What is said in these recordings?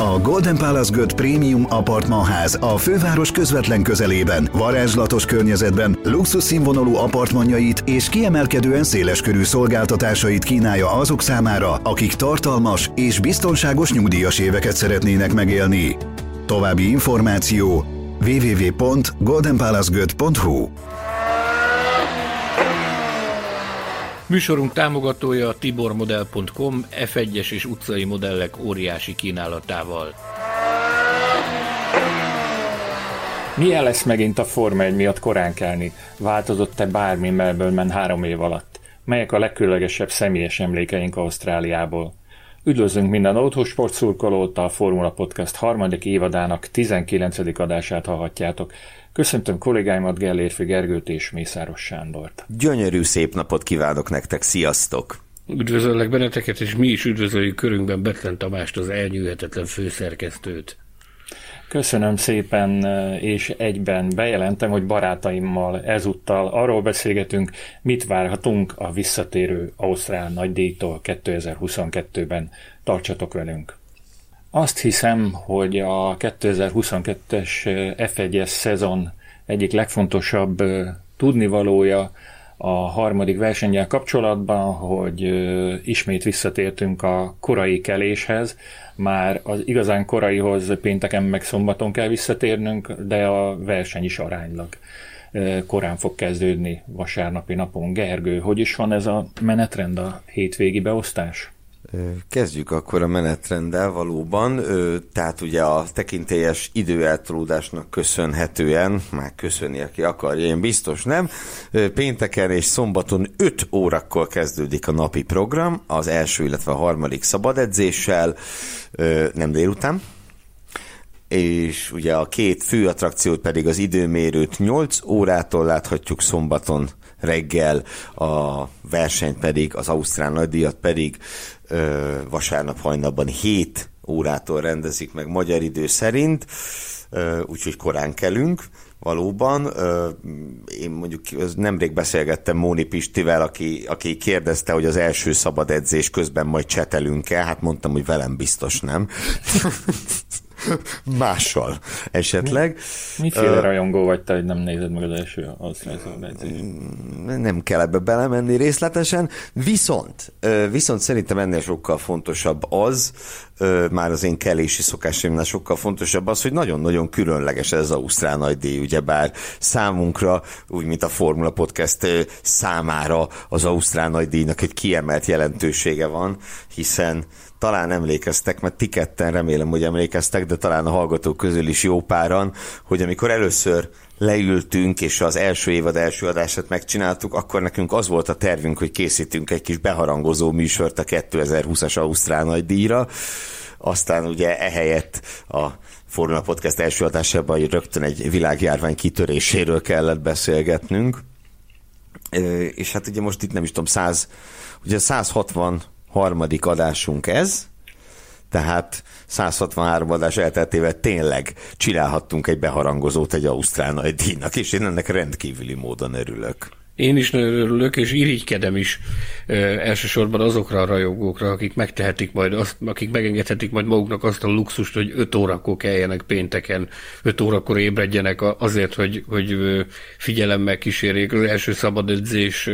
A Golden Palace Göt Premium Apartmanház a főváros közvetlen közelében, varázslatos környezetben, luxus színvonalú apartmanjait és kiemelkedően széleskörű szolgáltatásait kínálja azok számára, akik tartalmas és biztonságos nyugdíjas éveket szeretnének megélni. További információ www.goldenpalacegöt.hu Műsorunk támogatója a tibormodel.com F1-es és utcai modellek óriási kínálatával. Milyen lesz megint a Forma 1 miatt korán kelni? Változott-e bármi Melbourne három év alatt? Melyek a legkülönlegesebb személyes emlékeink Ausztráliából? Üdvözlünk minden autósport szurkolót, a Formula Podcast harmadik évadának 19. adását hallhatjátok. Köszöntöm kollégáimat, Gellérfi Gergőt és Mészáros Sándort. Gyönyörű szép napot kívánok nektek, sziasztok! Üdvözöllek benneteket, és mi is üdvözöljük körünkben Betlen Tamást, az elnyűhetetlen főszerkesztőt. Köszönöm szépen, és egyben bejelentem, hogy barátaimmal ezúttal arról beszélgetünk, mit várhatunk a visszatérő Ausztrál nagydíjtól 2022-ben. Tartsatok velünk! Azt hiszem, hogy a 2022-es F1-es szezon egyik legfontosabb tudnivalója a harmadik versennyel kapcsolatban, hogy ismét visszatértünk a korai keléshez. Már az igazán koraihoz pénteken meg szombaton kell visszatérnünk, de a verseny is aránylag korán fog kezdődni vasárnapi napon. Gergő, hogy is van ez a menetrend, a hétvégi beosztás? Kezdjük akkor a menetrenddel valóban, tehát ugye a tekintélyes időeltolódásnak köszönhetően, már köszönni, aki akarja, én biztos nem, pénteken és szombaton 5 órakor kezdődik a napi program, az első, illetve a harmadik szabadedzéssel, nem délután, és ugye a két fő attrakciót pedig az időmérőt 8 órától láthatjuk szombaton reggel, a versenyt pedig, az Ausztrál nagydíjat pedig ö, vasárnap hajnalban 7 órától rendezik meg magyar idő szerint, ö, úgyhogy korán kelünk valóban. Én mondjuk nemrég beszélgettem Móni Pistivel, aki, aki kérdezte, hogy az első szabad edzés közben majd csetelünk-e, hát mondtam, hogy velem biztos nem. mással esetleg. Mi, miféle uh, rajongó vagy te, hogy nem nézed meg az első edzést? Nem kell ebbe belemenni részletesen, viszont, viszont szerintem ennél sokkal fontosabb az, már az én kelési szokásaimnál sokkal fontosabb az, hogy nagyon-nagyon különleges ez az Ausztrál nagydíj, ugyebár számunkra, úgy mint a Formula Podcast számára az Ausztrál nagydíjnak egy kiemelt jelentősége van, hiszen talán emlékeztek, mert ti ketten remélem, hogy emlékeztek, de talán a hallgatók közül is jó páran, hogy amikor először leültünk, és az első évad első adását megcsináltuk, akkor nekünk az volt a tervünk, hogy készítünk egy kis beharangozó műsort a 2020-as Ausztrál nagy díjra. Aztán ugye ehelyett a Formula Podcast első adásában hogy rögtön egy világjárvány kitöréséről kellett beszélgetnünk. És hát ugye most itt nem is tudom, 100, ugye 160 harmadik adásunk ez, tehát 163 adás elteltével tényleg csinálhattunk egy beharangozót egy ausztrál nagy díjnak, és én ennek rendkívüli módon örülök. Én is nagyon örülök, és irigykedem is e, elsősorban azokra a rajongókra, akik megtehetik majd azt, akik megengedhetik majd maguknak azt a luxust, hogy 5 órakor keljenek pénteken, 5 órakor ébredjenek azért, hogy, hogy figyelemmel kísérjék az első szabad edzés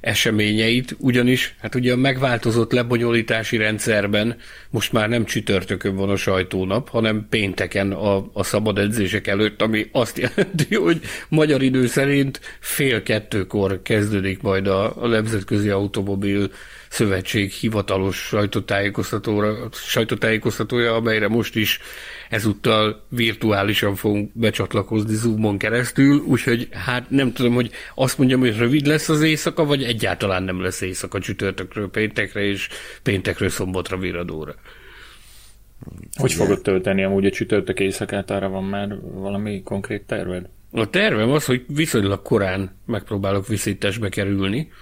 eseményeit, ugyanis hát ugye a megváltozott lebonyolítási rendszerben most már nem csütörtökön van a sajtónap, hanem pénteken a, a szabad edzések előtt, ami azt jelenti, hogy magyar idő szerint fél kettőkor kezdődik majd a, a Nemzetközi Automobil Szövetség hivatalos sajtótájékoztatóra, sajtótájékoztatója, amelyre most is ezúttal virtuálisan fogunk becsatlakozni Zoomon keresztül, úgyhogy hát nem tudom, hogy azt mondjam, hogy rövid lesz az éjszaka, vagy egyáltalán nem lesz éjszaka csütörtökről péntekre, és péntekről szombatra viradóra. Hogy Igen. fogod tölteni amúgy a csütörtök éjszakát, arra van már valami konkrét terved? A tervem az, hogy viszonylag korán megpróbálok viszítésbe kerülni,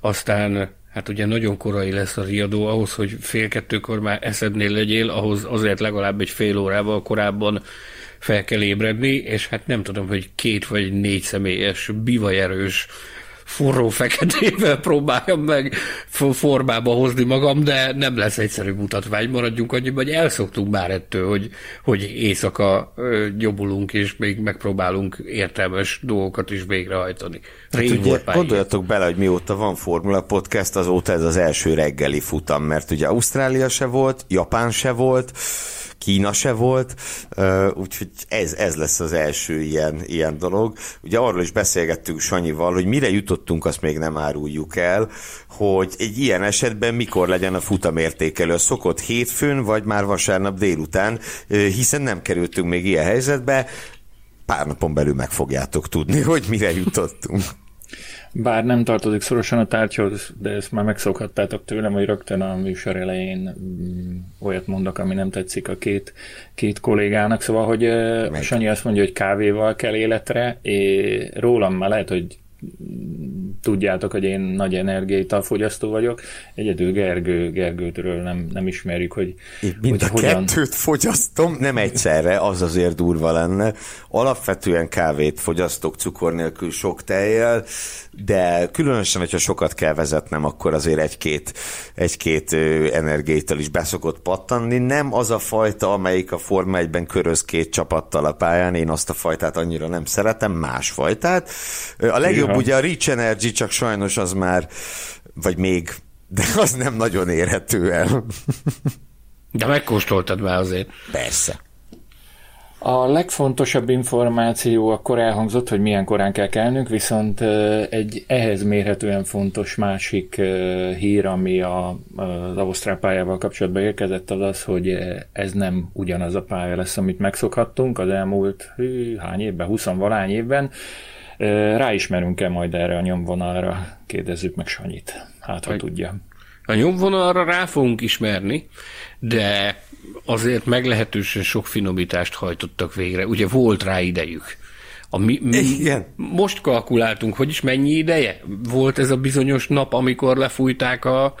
aztán hát ugye nagyon korai lesz a riadó, ahhoz, hogy fél kettőkor már eszednél legyél, ahhoz azért legalább egy fél órával korábban fel kell ébredni, és hát nem tudom, hogy két vagy négy személyes, bivajerős forró feketével próbáljam meg formába hozni magam, de nem lesz egyszerű mutatvány. Maradjunk annyiban, hogy elszoktunk már ettől, hogy, hogy éjszaka jobbulunk, és még megpróbálunk értelmes dolgokat is végrehajtani. Hát ugye, gondoljatok bele, hogy mióta van Formula Podcast, azóta ez az első reggeli futam, mert ugye Ausztrália se volt, Japán se volt, Kína se volt, úgyhogy ez, ez lesz az első ilyen, ilyen dolog. Ugye arról is beszélgettünk Sanyival, hogy mire jutottunk, azt még nem áruljuk el, hogy egy ilyen esetben mikor legyen a futamértékelő. A szokott hétfőn, vagy már vasárnap délután, hiszen nem kerültünk még ilyen helyzetbe, pár napon belül meg fogjátok tudni, hogy mire jutottunk. Bár nem tartozik szorosan a tárgyhoz, de ezt már megszokhattátok tőlem, hogy rögtön a műsor elején mm, olyat mondok, ami nem tetszik a két, két kollégának. Szóval, hogy Meg. Sanyi azt mondja, hogy kávéval kell életre, és rólam már lehet, hogy tudjátok, hogy én nagy energiaitalfogyasztó vagyok. Egyedül Gergő, Gergőtről nem, nem ismerjük, hogy, Én mind hogy a hogyan... kettőt fogyasztom, nem egyszerre, az azért durva lenne. Alapvetően kávét fogyasztok cukor nélkül sok tejjel, de különösen, hogyha sokat kell vezetnem, akkor azért egy-két, egy-két energiaital is beszokott pattanni. Nem az a fajta, amelyik a Forma 1-ben köröz két csapattal a pályán, én azt a fajtát annyira nem szeretem, más fajtát. A legjobb Iha. ugye a Rich Energy, csak sajnos az már, vagy még, de az nem nagyon érhető el. De megkóstoltad már azért. Persze. A legfontosabb információ akkor elhangzott, hogy milyen korán kell kelnünk, viszont egy ehhez mérhetően fontos másik hír, ami a, az Ausztrál pályával kapcsolatban érkezett, az az, hogy ez nem ugyanaz a pálya lesz, amit megszokhattunk az elmúlt hű, hány évben, 20 valány évben. Ráismerünk-e majd erre a nyomvonalra? Kérdezzük meg Sanyit, hát ha tudja. A nyomvonalra rá fogunk ismerni, de azért meglehetősen sok finomítást hajtottak végre. Ugye volt rá idejük. A mi, mi, Igen. Most kalkuláltunk, hogy is mennyi ideje volt ez a bizonyos nap, amikor lefújták a,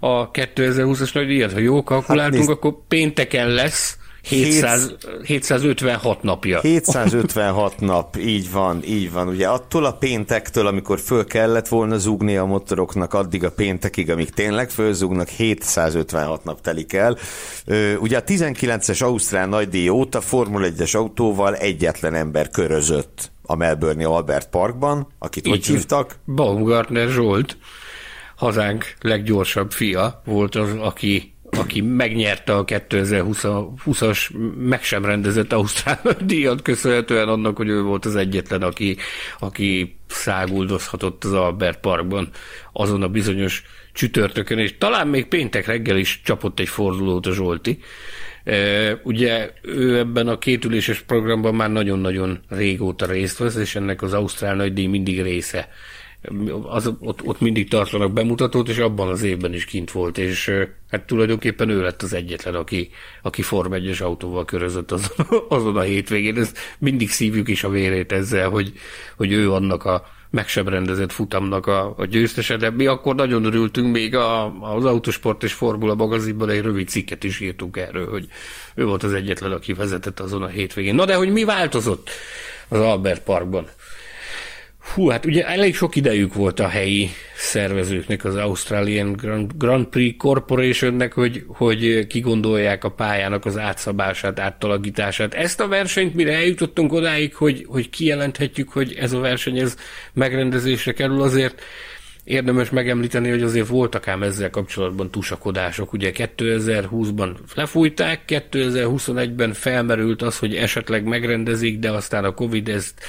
a 2020-as nagy díjat. Ha jól kalkuláltunk, hát akkor pénteken lesz, 700, 756 napja. 756 nap, így van, így van. Ugye attól a péntektől, amikor föl kellett volna zúgni a motoroknak, addig a péntekig, amíg tényleg fölzúgnak, 756 nap telik el. Ugye a 19-es Ausztrál nagydíj óta Formula 1-es autóval egyetlen ember körözött a Melbourne Albert Parkban, akit így hogy hívtak? Baumgartner Zsolt, hazánk leggyorsabb fia volt az, aki aki megnyerte a 2020-as, meg sem rendezett Ausztrál díjat, köszönhetően annak, hogy ő volt az egyetlen, aki, aki száguldozhatott az Albert Parkban azon a bizonyos csütörtökön, és talán még péntek reggel is csapott egy fordulót a Zsolti. E, ugye ő ebben a kétüléses programban már nagyon-nagyon régóta részt vesz, és ennek az Ausztrál nagydíj mindig része az, ott, ott mindig tartanak bemutatót, és abban az évben is kint volt, és hát tulajdonképpen ő lett az egyetlen, aki, aki Form 1 autóval körözött azon, azon a hétvégén. Ez mindig szívjuk is a vérét ezzel, hogy, hogy ő annak a meg futamnak a, a győztese, de mi akkor nagyon örültünk, még a, az Autosport és Formula magazinban egy rövid cikket is írtunk erről, hogy ő volt az egyetlen, aki vezetett azon a hétvégén. Na de hogy mi változott az Albert Parkban? Hú, hát ugye elég sok idejük volt a helyi szervezőknek, az Australian Grand, Grand Prix Corporationnek, hogy, hogy kigondolják a pályának az átszabását, áttalagítását. Ezt a versenyt, mire eljutottunk odáig, hogy, hogy kijelenthetjük, hogy ez a verseny ez megrendezésre kerül, azért érdemes megemlíteni, hogy azért voltak ám ezzel kapcsolatban tusakodások. Ugye 2020-ban lefújták, 2021-ben felmerült az, hogy esetleg megrendezik, de aztán a Covid ezt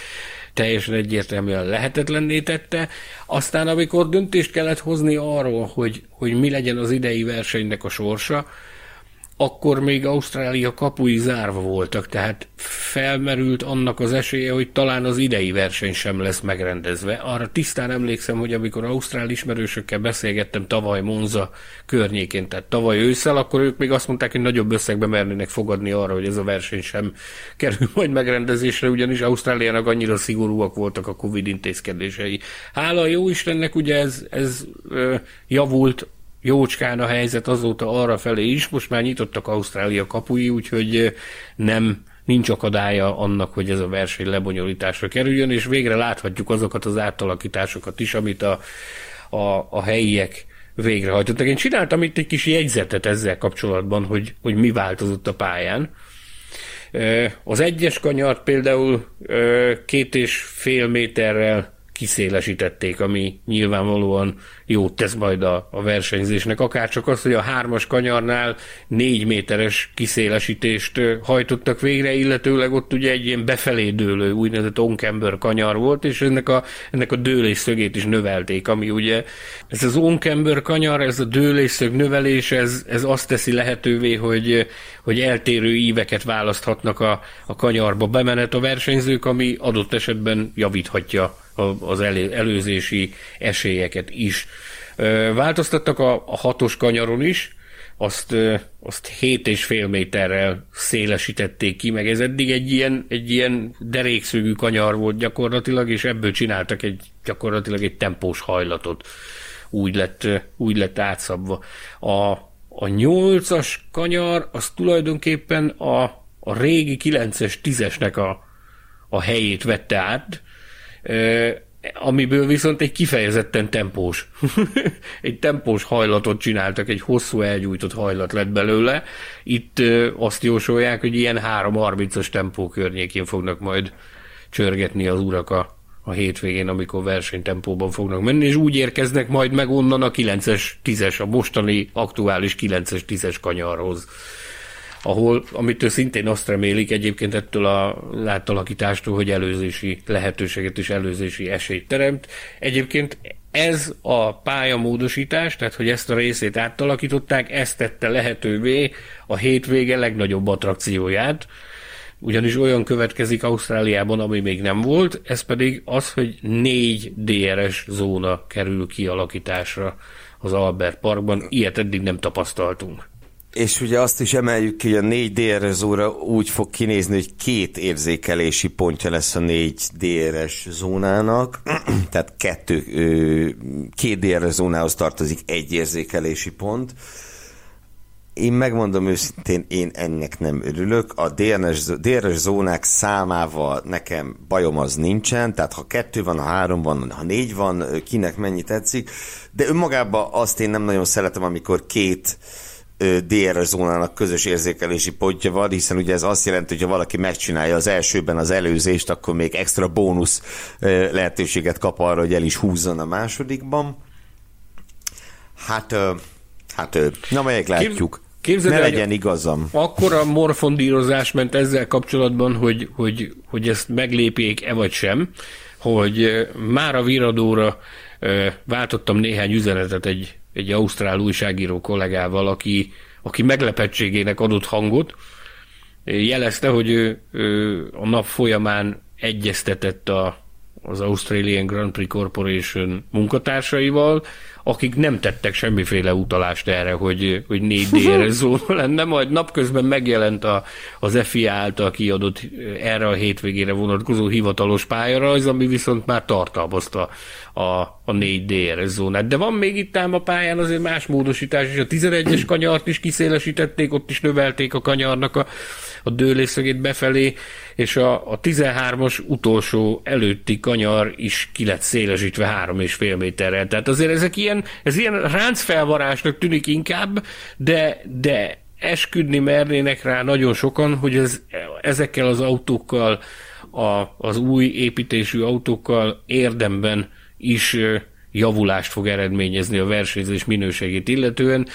teljesen egyértelműen lehetetlenné tette. Aztán, amikor döntést kellett hozni arról, hogy, hogy mi legyen az idei versenynek a sorsa, akkor még Ausztrália kapui zárva voltak, tehát felmerült annak az esélye, hogy talán az idei verseny sem lesz megrendezve. Arra tisztán emlékszem, hogy amikor ausztrál ismerősökkel beszélgettem tavaly Monza környékén, tehát tavaly ősszel, akkor ők még azt mondták, hogy nagyobb összegbe mernének fogadni arra, hogy ez a verseny sem kerül majd megrendezésre, ugyanis Ausztráliának annyira szigorúak voltak a Covid intézkedései. Hála jó Istennek, ugye ez, ez javult jócskán a helyzet azóta arra felé is, most már nyitottak Ausztrália kapui, úgyhogy nem nincs akadálya annak, hogy ez a verseny lebonyolításra kerüljön, és végre láthatjuk azokat az átalakításokat is, amit a, a, a helyiek végrehajtottak. Én csináltam itt egy kis jegyzetet ezzel kapcsolatban, hogy, hogy mi változott a pályán. Az egyes kanyart például két és fél méterrel kiszélesítették, ami nyilvánvalóan jót tesz majd a, a versenyzésnek. Akár csak az, hogy a hármas kanyarnál négy méteres kiszélesítést hajtottak végre, illetőleg ott ugye egy ilyen befelé dőlő úgynevezett onkember kanyar volt, és ennek a, ennek a dőlésszögét is növelték, ami ugye ez az onkember kanyar, ez a dőlésszög növelés, ez, ez azt teszi lehetővé, hogy, hogy eltérő íveket választhatnak a, a kanyarba bemenet a versenyzők, ami adott esetben javíthatja az elő, előzési esélyeket is. Változtattak a, a hatos kanyaron is, azt, azt 7,5 méterrel szélesítették ki, meg ez eddig egy ilyen, egy ilyen derékszögű kanyar volt gyakorlatilag, és ebből csináltak egy gyakorlatilag egy tempós hajlatot. Úgy lett, úgy lett átszabva. A, a 8-as kanyar az tulajdonképpen a, a régi 9-es, 10-esnek a, a helyét vette át, amiből viszont egy kifejezetten tempós, egy tempós hajlatot csináltak, egy hosszú elgyújtott hajlat lett belőle. Itt azt jósolják, hogy ilyen 3.30-as tempó környékén fognak majd csörgetni az urak a, a hétvégén, amikor versenytempóban fognak menni, és úgy érkeznek majd meg onnan a 9-es, 10-es, a mostani aktuális 9-es, 10-es kanyarhoz ahol, amitől szintén azt remélik egyébként ettől a látalakítástól, hogy előzési lehetőséget és előzési esélyt teremt. Egyébként ez a pályamódosítás, tehát hogy ezt a részét átalakították, ezt tette lehetővé a hétvége legnagyobb attrakcióját, ugyanis olyan következik Ausztráliában, ami még nem volt, ez pedig az, hogy négy DRS zóna kerül kialakításra az Albert Parkban. Ilyet eddig nem tapasztaltunk. És ugye azt is emeljük ki, hogy a 4 DRS óra úgy fog kinézni, hogy két érzékelési pontja lesz a 4 DRS zónának, tehát kettő, két DRS zónához tartozik egy érzékelési pont. Én megmondom őszintén, én ennek nem örülök. A DRS, DRS zónák számával nekem bajom az nincsen, tehát ha kettő van, ha három van, ha négy van, kinek mennyi tetszik, de önmagában azt én nem nagyon szeretem, amikor két DRS zónának közös érzékelési pontja van, hiszen ugye ez azt jelenti, hogy ha valaki megcsinálja az elsőben az előzést, akkor még extra bónusz lehetőséget kap arra, hogy el is húzzon a másodikban. Hát, hát na melyek látjuk. Képzeld ne legyen igazam. Akkor a morfondírozás ment ezzel kapcsolatban, hogy, hogy, hogy ezt meglépjék-e vagy sem, hogy már a viradóra váltottam néhány üzenetet egy egy ausztrál újságíró kollégával, aki, aki meglepettségének adott hangot, jelezte, hogy ő, ő a nap folyamán egyeztetett a, az Australian Grand Prix Corporation munkatársaival, akik nem tettek semmiféle utalást erre, hogy, hogy 4 DRS zóna lenne, majd napközben megjelent a, az FIA által kiadott erre a hétvégére vonatkozó hivatalos pályarajz, ami viszont már tartalmazta a, a 4 DRS zónát. De van még itt ám a pályán azért más módosítás, és a 11-es kanyart is kiszélesítették, ott is növelték a kanyarnak a, a dőlészögét befelé, és a, a 13-as utolsó előtti kanyar is ki lett szélesítve három és fél méterrel. Tehát azért ezek ilyen, ez ilyen ráncfelvarásnak tűnik inkább, de, de esküdni mernének rá nagyon sokan, hogy ez, ezekkel az autókkal, a, az új építésű autókkal érdemben is javulást fog eredményezni a versenyzés minőségét illetően.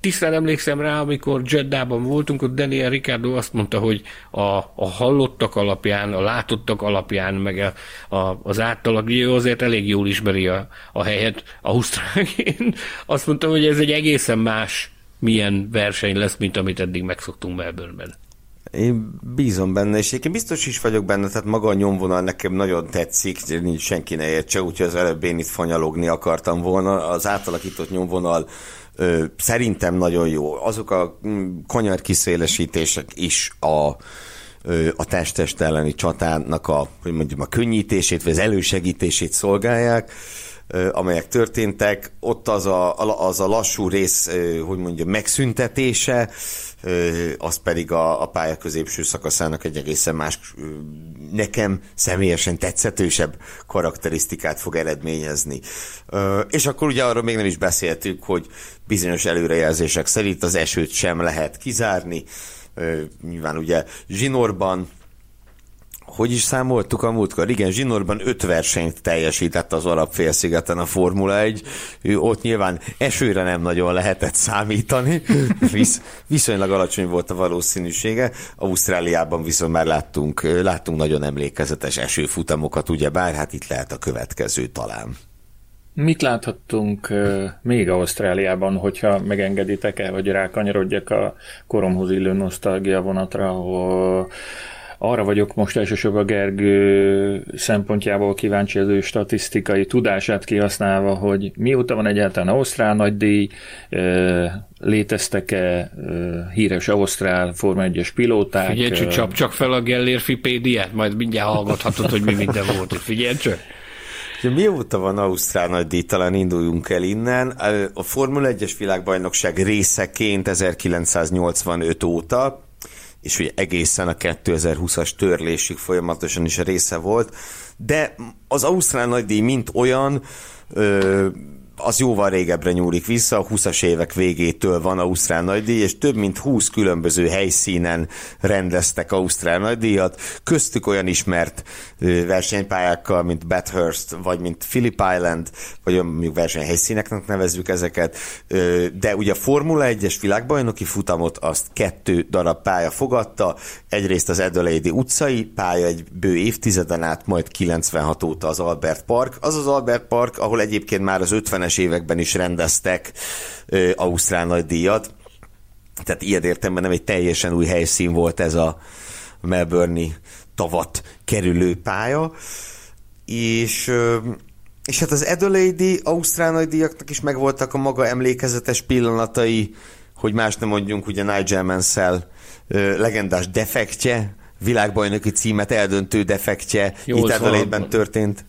Tisztán emlékszem rá, amikor Jeddában voltunk, ott Daniel Ricardo azt mondta, hogy a, a hallottak alapján, a látottak alapján, meg a, a, az áttalak, ő azért elég jól ismeri a, a helyet Ausztrálián. Azt mondta, hogy ez egy egészen más milyen verseny lesz, mint amit eddig megszoktunk Melbourneben. Én bízom benne, és én biztos is vagyok benne, tehát maga a nyomvonal nekem nagyon tetszik, nincs senki ne értse, úgyhogy az előbb én itt fanyalogni akartam volna. Az átalakított nyomvonal szerintem nagyon jó. Azok a mm, kanyar kiszélesítések is a a test-test elleni csatának a, hogy mondjam, a könnyítését, vagy az elősegítését szolgálják amelyek történtek, ott az a, az a lassú rész, hogy mondjam, megszüntetése, az pedig a, a pálya középső szakaszának egy egészen más, nekem személyesen tetszetősebb karakterisztikát fog eredményezni. És akkor ugye arról még nem is beszéltük, hogy bizonyos előrejelzések szerint az esőt sem lehet kizárni, nyilván ugye zsinorban hogy is számoltuk a múltkor? Igen, Zsinorban öt versenyt teljesített az arab a Formula 1. Ő ott nyilván esőre nem nagyon lehetett számítani, Visz, viszonylag alacsony volt a valószínűsége. Ausztráliában viszont már láttunk, láttunk nagyon emlékezetes esőfutamokat, ugye bár hát itt lehet a következő talán. Mit láthattunk még Ausztráliában, hogyha megengeditek el, hogy rákanyarodjak a koromhoz illő nosztalgia vonatra, ahol arra vagyok most elsősorban Gergő szempontjából kíváncsi az ő statisztikai tudását kihasználva, hogy mióta van egyáltalán Ausztrál nagydíj, léteztek-e híres Ausztrál Forma 1-es pilóták. Figyelj csak, csap csak fel a Gellérfipédiát, majd mindjárt hallgathatod, hogy mi minden volt. Figyelj csak! Mióta van Ausztrál nagydíj, talán induljunk el innen. A Formula 1-es világbajnokság részeként 1985 óta és ugye egészen a 2020-as törlésig folyamatosan is a része volt, de az Ausztrál nagydíj mint olyan ö, az jóval régebbre nyúlik vissza, a 20-as évek végétől van Ausztrál nagydíj, és több mint 20 különböző helyszínen rendeztek Ausztrál nagydíjat, köztük olyan ismert versenypályákkal, mint Bathurst, vagy mint Phillip Island, vagy mondjuk versenyhelyszíneknek nevezzük ezeket, de ugye a Formula 1-es világbajnoki futamot azt kettő darab pálya fogadta, egyrészt az Adelaide utcai pálya egy bő évtizeden át, majd 96 óta az Albert Park. Az az Albert Park, ahol egyébként már az 50-es években is rendeztek Ausztrál nagy díjat, tehát ilyen értemben nem egy teljesen új helyszín volt ez a melbourne tavat kerülő pálya, és, és hát az Adelaide Ausztrál nagydíjaknak is megvoltak a maga emlékezetes pillanatai, hogy más nem mondjunk, ugye Nigel Mansell legendás defektje, világbajnoki címet eldöntő defektje itt Adelaide-ben történt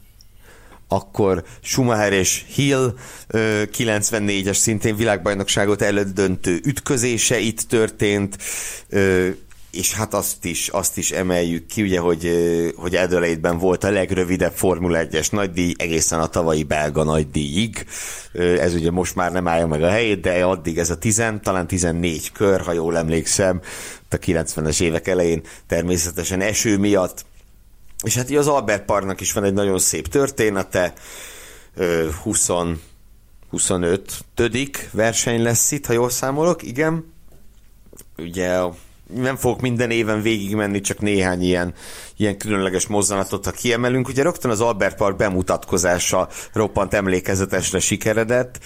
akkor Schumacher és Hill 94-es szintén világbajnokságot előtt döntő ütközése itt történt, és hát azt is, azt is emeljük ki, ugye, hogy, hogy Adelaide-ben volt a legrövidebb Formula 1-es nagydíj egészen a tavalyi belga nagydíjig. Ez ugye most már nem állja meg a helyét, de addig ez a 10, talán 14 kör, ha jól emlékszem, a 90-es évek elején természetesen eső miatt. És hát az Albert Parknak is van egy nagyon szép története, 20 25 verseny lesz itt, ha jól számolok, igen. Ugye nem fogok minden éven végigmenni, csak néhány ilyen, ilyen különleges mozzanatot, ha kiemelünk. Ugye rögtön az Albert Park bemutatkozása roppant emlékezetesre sikeredett.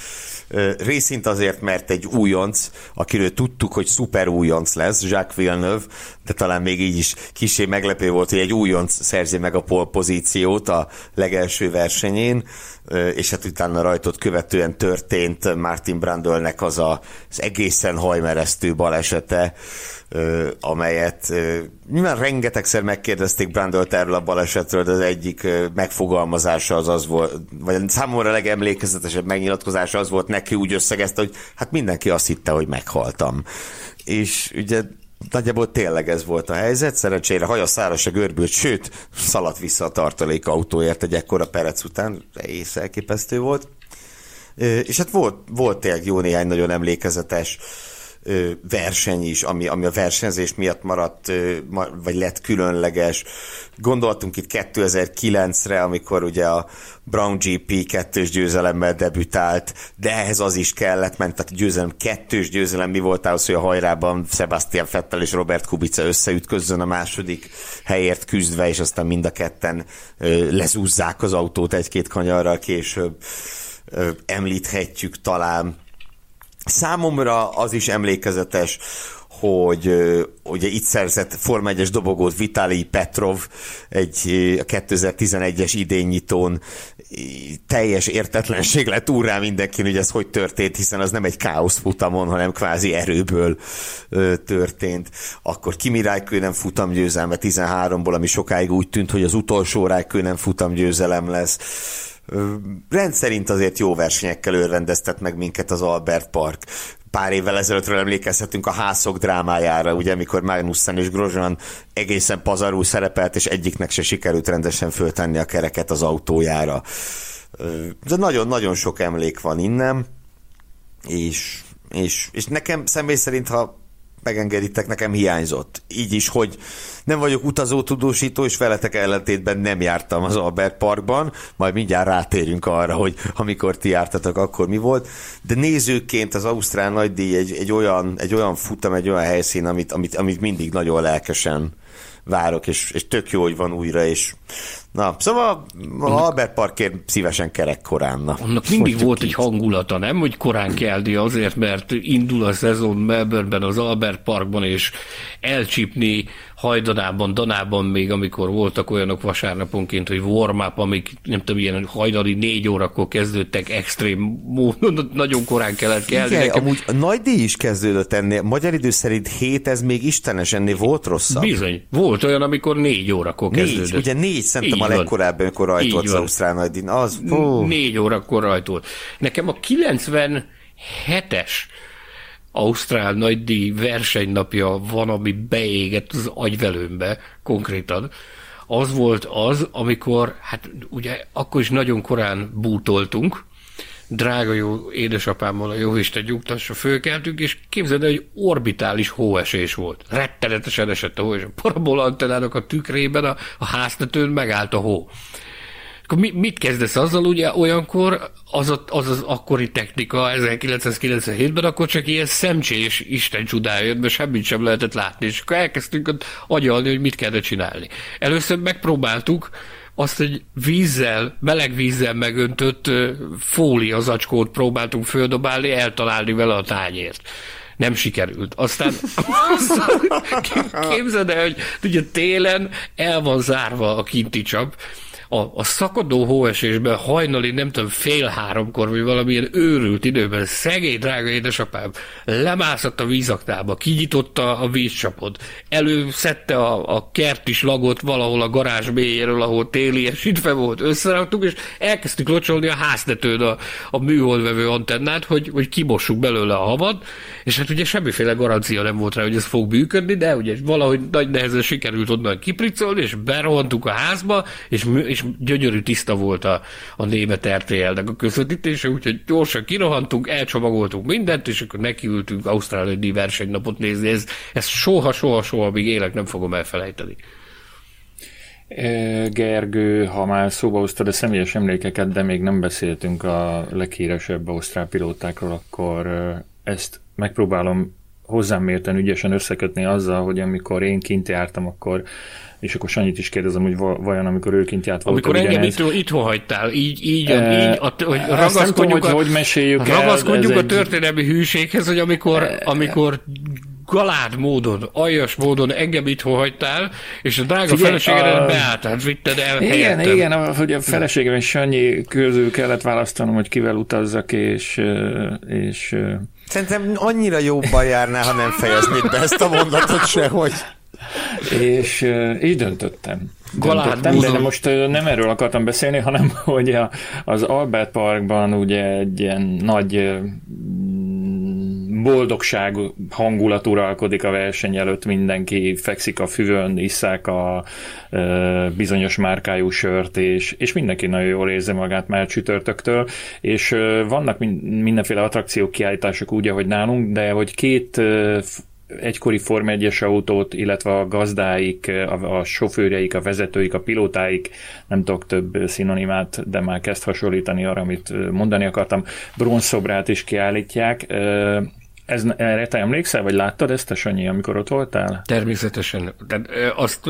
Részint azért, mert egy újonc, akiről tudtuk, hogy szuper újonc lesz, Jacques Villeneuve, de talán még így is kisé meglepő volt, hogy egy újonc szerzi meg a pol pozíciót a legelső versenyén, és hát utána rajtot követően történt Martin Brandölnek az a, az egészen hajmeresztő balesete, amelyet nyilván rengetegszer megkérdezték Brandölt erről a balesetről, de az egyik megfogalmazása az az volt, vagy számomra legemlékezetesebb megnyilatkozása az volt neki úgy összegezte, hogy hát mindenki azt hitte, hogy meghaltam. És ugye Nagyjából tényleg ez volt a helyzet, szerencsére haja szára se görbült, sőt, szaladt vissza a tartalék autóért egy ekkora perec után, egész elképesztő volt. És hát volt, volt tényleg jó néhány nagyon emlékezetes verseny is, ami, ami a versenyzés miatt maradt, vagy lett különleges. Gondoltunk itt 2009-re, amikor ugye a Brown GP kettős győzelemmel debütált, de ehhez az is kellett, mert a győzelem kettős győzelem mi volt ahhoz, hogy a hajrában Sebastian Fettel és Robert Kubica összeütközzön a második helyért küzdve, és aztán mind a ketten lezúzzák az autót egy-két kanyarral később. Említhetjük talán Számomra az is emlékezetes, hogy ugye itt szerzett Forma 1-es dobogót Vitali Petrov egy a 2011-es idénynyitón teljes értetlenség lett úrrá mindenkin, hogy ez hogy történt, hiszen az nem egy káosz futamon, hanem kvázi erőből történt. Akkor Kimi Räikkönen futam győzelme 13-ból, ami sokáig úgy tűnt, hogy az utolsó Räikkönen futam győzelem lesz. Rendszerint azért jó versenyekkel őrrendeztet meg minket az Albert Park pár évvel ezelőttről emlékezhetünk a házok drámájára, ugye, amikor Magnussen és Grosjean egészen pazarul szerepelt, és egyiknek se sikerült rendesen föltenni a kereket az autójára. De nagyon-nagyon sok emlék van innen, és, és, és nekem személy szerint, ha megengeditek, nekem hiányzott. Így is, hogy nem vagyok utazó tudósító, és veletek ellentétben nem jártam az Albert Parkban, majd mindjárt rátérünk arra, hogy amikor ti jártatok, akkor mi volt, de nézőként az Ausztrál nagydíj egy, egy, olyan, egy olyan futam, egy olyan helyszín, amit, amit, amit mindig nagyon lelkesen várok, és, és tök jó, hogy van újra, és na, szóval annak, Albert Parkért szívesen kerek korán. Na. Annak mindig volt így. egy hangulata, nem, hogy korán keldi azért, mert indul a szezon Melbourneben az Albert Parkban, és elcsípni hajdanában, danában még, amikor voltak olyanok vasárnaponként, hogy warm up, amik nem tudom, ilyen hajnali négy órakor kezdődtek extrém módon, nagyon korán kellett kelni. Igen, nekem. amúgy nagy díj is kezdődött ennél, magyar idő szerint hét, ez még istenes, ennél volt rosszabb. Bizony, volt olyan, amikor négy órakor kezdődött. Négy, ugye négy szerintem a legkorábban, amikor rajtolt az Ausztrál nagy díj. Az, Négy órakor rajtolt. Nekem a 97-es Ausztrál nagydíj versenynapja van, ami beégett az agyvelőmbe konkrétan. Az volt az, amikor, hát ugye akkor is nagyon korán bútoltunk, drága jó édesapámmal a jó Isten nyugtassa, fölkeltünk, és képzeld el, hogy orbitális hóesés volt. Rettenetesen esett a hó, és a parabola antennának a tükrében a, a háztetőn megállt a hó. Akkor mi, mit kezdesz azzal, ugye olyankor az, az az akkori technika 1997-ben, akkor csak ilyen szemcsés Isten csodája jött, mert semmit sem lehetett látni, és akkor elkezdtünk agyalni, hogy mit kellene csinálni. Először megpróbáltuk azt egy vízzel, meleg vízzel megöntött fólia zacskót próbáltunk földobálni, eltalálni vele a tányért nem sikerült. Aztán, aztán képzeld el, hogy ugye télen el van zárva a kinti csap, a, a szakadó hóesésben hajnali, nem tudom, fél háromkor, vagy valamilyen őrült időben szegény drága édesapám lemászott a vízaktába, kinyitotta a vízcsapot, előszedte a, a kertis lagot valahol a garázs mélyéről, ahol téli esítve volt, összeraktuk, és elkezdtük locsolni a háztetőn a, a műholdvevő antennát, hogy, hogy kimossuk belőle a havat, és hát ugye semmiféle garancia nem volt rá, hogy ez fog működni, de ugye valahogy nagy nehezen sikerült onnan kipricolni, és berohantuk a házba, és, és gyönyörű tiszta volt a, a német RTL-nek a közvetítése, úgyhogy gyorsan kirohantunk, elcsomagoltunk mindent, és akkor nekiültünk Ausztráliai versenynapot nézni. Ez, ez soha, soha, soha még élek nem fogom elfelejteni. Gergő, ha már szóba hoztad a személyes emlékeket, de még nem beszéltünk a leghíresebb ausztrál pilótákról, akkor ezt megpróbálom hozzám mérten ügyesen összekötni azzal, hogy amikor én kint jártam, akkor és akkor Sanyit is kérdezem, hogy vajon amikor ő kint járt Amikor engem itt, itthon hagytál, így, így, e, így a, hogy ragaszkodjuk, tudom, a, hogy meséljük ragaszkodjuk el, a történelmi egy... hűséghez, hogy amikor, e, amikor galád módon, aljas módon engem itthon hagytál, és a drága feleségedet a... beálltál, vitted el Igen, helyettem. igen, hogy a feleségem és Sanyi közül kellett választanom, hogy kivel utazzak, és, és Szerintem annyira jobban járnál, ha nem fejeznéd be ezt a mondatot se, hogy... És így döntöttem. Döntöttem, de most nem erről akartam beszélni, hanem hogy a, az Albert Parkban ugye egy ilyen nagy boldogság hangulat uralkodik a verseny előtt, mindenki fekszik a füvön, isszák a e, bizonyos márkájú sört, és, és mindenki nagyon jól érzi magát már csütörtöktől, és e, vannak mindenféle attrakciók, kiállítások úgy, ahogy nálunk, de hogy két e, egykori Form 1 autót, illetve a gazdáik, a, a sofőrjeik, a vezetőik, a pilótáik, nem tudok több szinonimát, de már kezd hasonlítani arra, amit mondani akartam, bronzszobrát is kiállítják. Ez, erre te emlékszel, vagy láttad ezt Sanyi, amikor ott voltál? Természetesen. Tehát azt,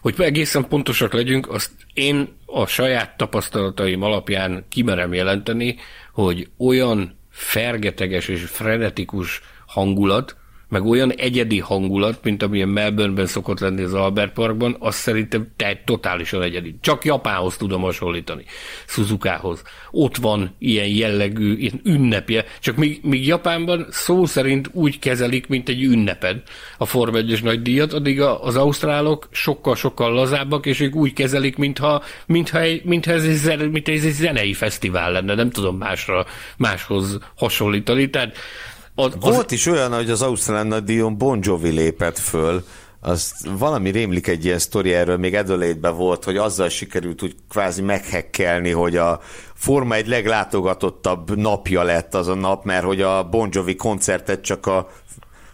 hogy egészen pontosak legyünk, azt én a saját tapasztalataim alapján kimerem jelenteni, hogy olyan fergeteges és frenetikus hangulat, meg olyan egyedi hangulat, mint amilyen Melbourneben szokott lenni az Albert Parkban, az szerintem te totálisan egyedi. Csak Japánhoz tudom hasonlítani, Suzukához. Ott van ilyen jellegű, ilyen ünnepje, csak míg, míg Japánban szó szerint úgy kezelik, mint egy ünneped a Form 1 nagy díjat, addig az ausztrálok sokkal-sokkal lazábbak, és ők úgy kezelik, mintha, mintha, egy, mintha ez, egy, mintha ez egy zenei fesztivál lenne, nem tudom másra, máshoz hasonlítani. Tehát az, az... Volt is olyan, hogy az Ausztrál nagydíjon Bon Jovi lépett föl, az valami rémlik egy ilyen sztori, erről még Adelaide volt, hogy azzal sikerült úgy kvázi meghekkelni, hogy a Forma egy leglátogatottabb napja lett az a nap, mert hogy a Bon Jovi koncertet csak a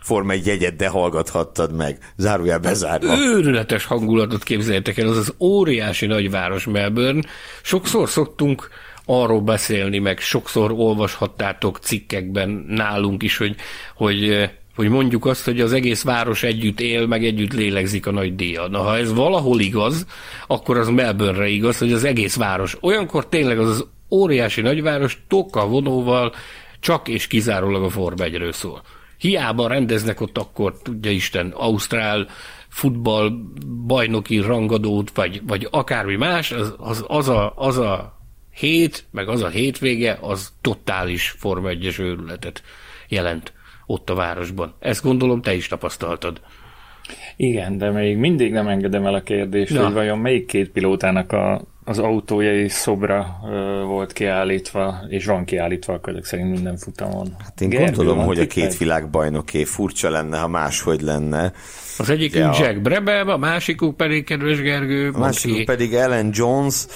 Forma egy jegyet, de hallgathattad meg. Zárójel bezárva. Őrületes hangulatot képzeljétek el, az az óriási nagyváros Melbourne. Sokszor szoktunk arról beszélni, meg sokszor olvashattátok cikkekben nálunk is, hogy, hogy hogy mondjuk azt, hogy az egész város együtt él, meg együtt lélegzik a nagy díja. Na, ha ez valahol igaz, akkor az Melbourne-re igaz, hogy az egész város. Olyankor tényleg az az óriási nagyváros tokkal vonóval csak és kizárólag a Form 1 szól. Hiába rendeznek ott akkor, tudja Isten, Ausztrál futball bajnoki rangadót, vagy, vagy akármi más, az, az, az, a, az a hét, meg az a hétvége, az totális Forma 1 őrületet jelent ott a városban. Ezt gondolom te is tapasztaltad. Igen, de még mindig nem engedem el a kérdést, Na. hogy vajon melyik két pilótának a, az autója és szobra ö, volt kiállítva, és van kiállítva a közök szerint minden futamon. Hát én Gergő, gondolom, hogy a két világbajnoké furcsa lenne, ha máshogy lenne. Az egyikünk Jack Brabham, a másikuk pedig, kedves Gergő, a másikuk pedig Ellen Jones.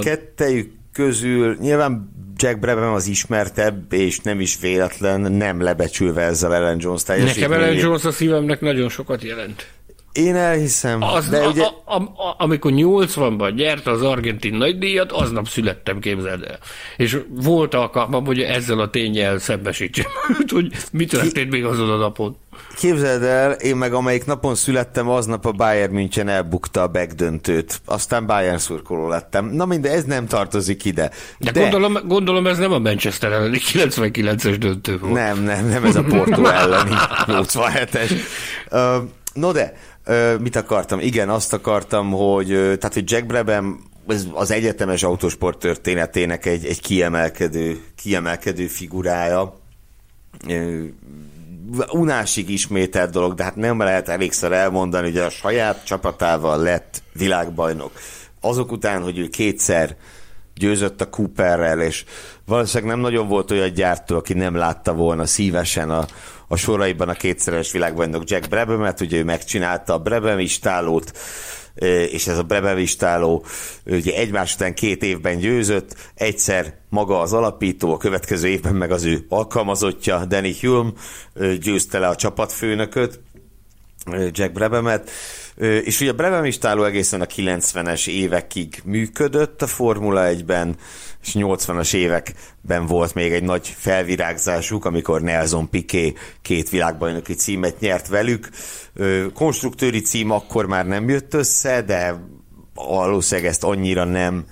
Kettejük közül nyilván Jack Brabham az ismertebb, és nem is véletlen, nem lebecsülve ezzel Ellen Jones teljesítményét. Nekem Ellen Jones a szívemnek nagyon sokat jelent. Én elhiszem. Az, de a, ugye... a, a, a, amikor 80-ban nyerte az argentin nagydíjat, aznap születtem, képzeld el. És volt alkalmam, hogy ezzel a tényel szembesítsem, hogy mi történt még azon a napon. Képzeld el, én meg amelyik napon születtem, aznap a Bayern München elbukta a begdöntőt. Aztán Bayern szurkoló lettem. Na minden, ez nem tartozik ide. De, De gondolom, gondolom ez nem a Manchester elleni 99-es döntő volt. Nem, nem, nem ez a Porto elleni 87-es. Uh, no de, mit akartam? Igen, azt akartam, hogy, tehát, hogy Jack Brabham ez az egyetemes autósport történetének egy, egy kiemelkedő, kiemelkedő figurája unásig ismételt dolog, de hát nem lehet elégszer elmondani, hogy a saját csapatával lett világbajnok. Azok után, hogy ő kétszer győzött a Cooperrel, és valószínűleg nem nagyon volt olyan gyártó, aki nem látta volna szívesen a, a soraiban a kétszeres világbajnok Jack Brabham-et, ugye ő megcsinálta a Brabham istálót, és ez a Brabevistáló ugye egymás után két évben győzött, egyszer maga az alapító, a következő évben meg az ő alkalmazottja, Danny Hulme győzte le a csapatfőnököt, Jack Brebemet, és ugye a Brabemistáló egészen a 90-es évekig működött a Formula 1-ben, és 80-as években volt még egy nagy felvirágzásuk, amikor Nelson Piquet két világbajnoki címet nyert velük. Konstruktőri cím akkor már nem jött össze, de valószínűleg ezt annyira nem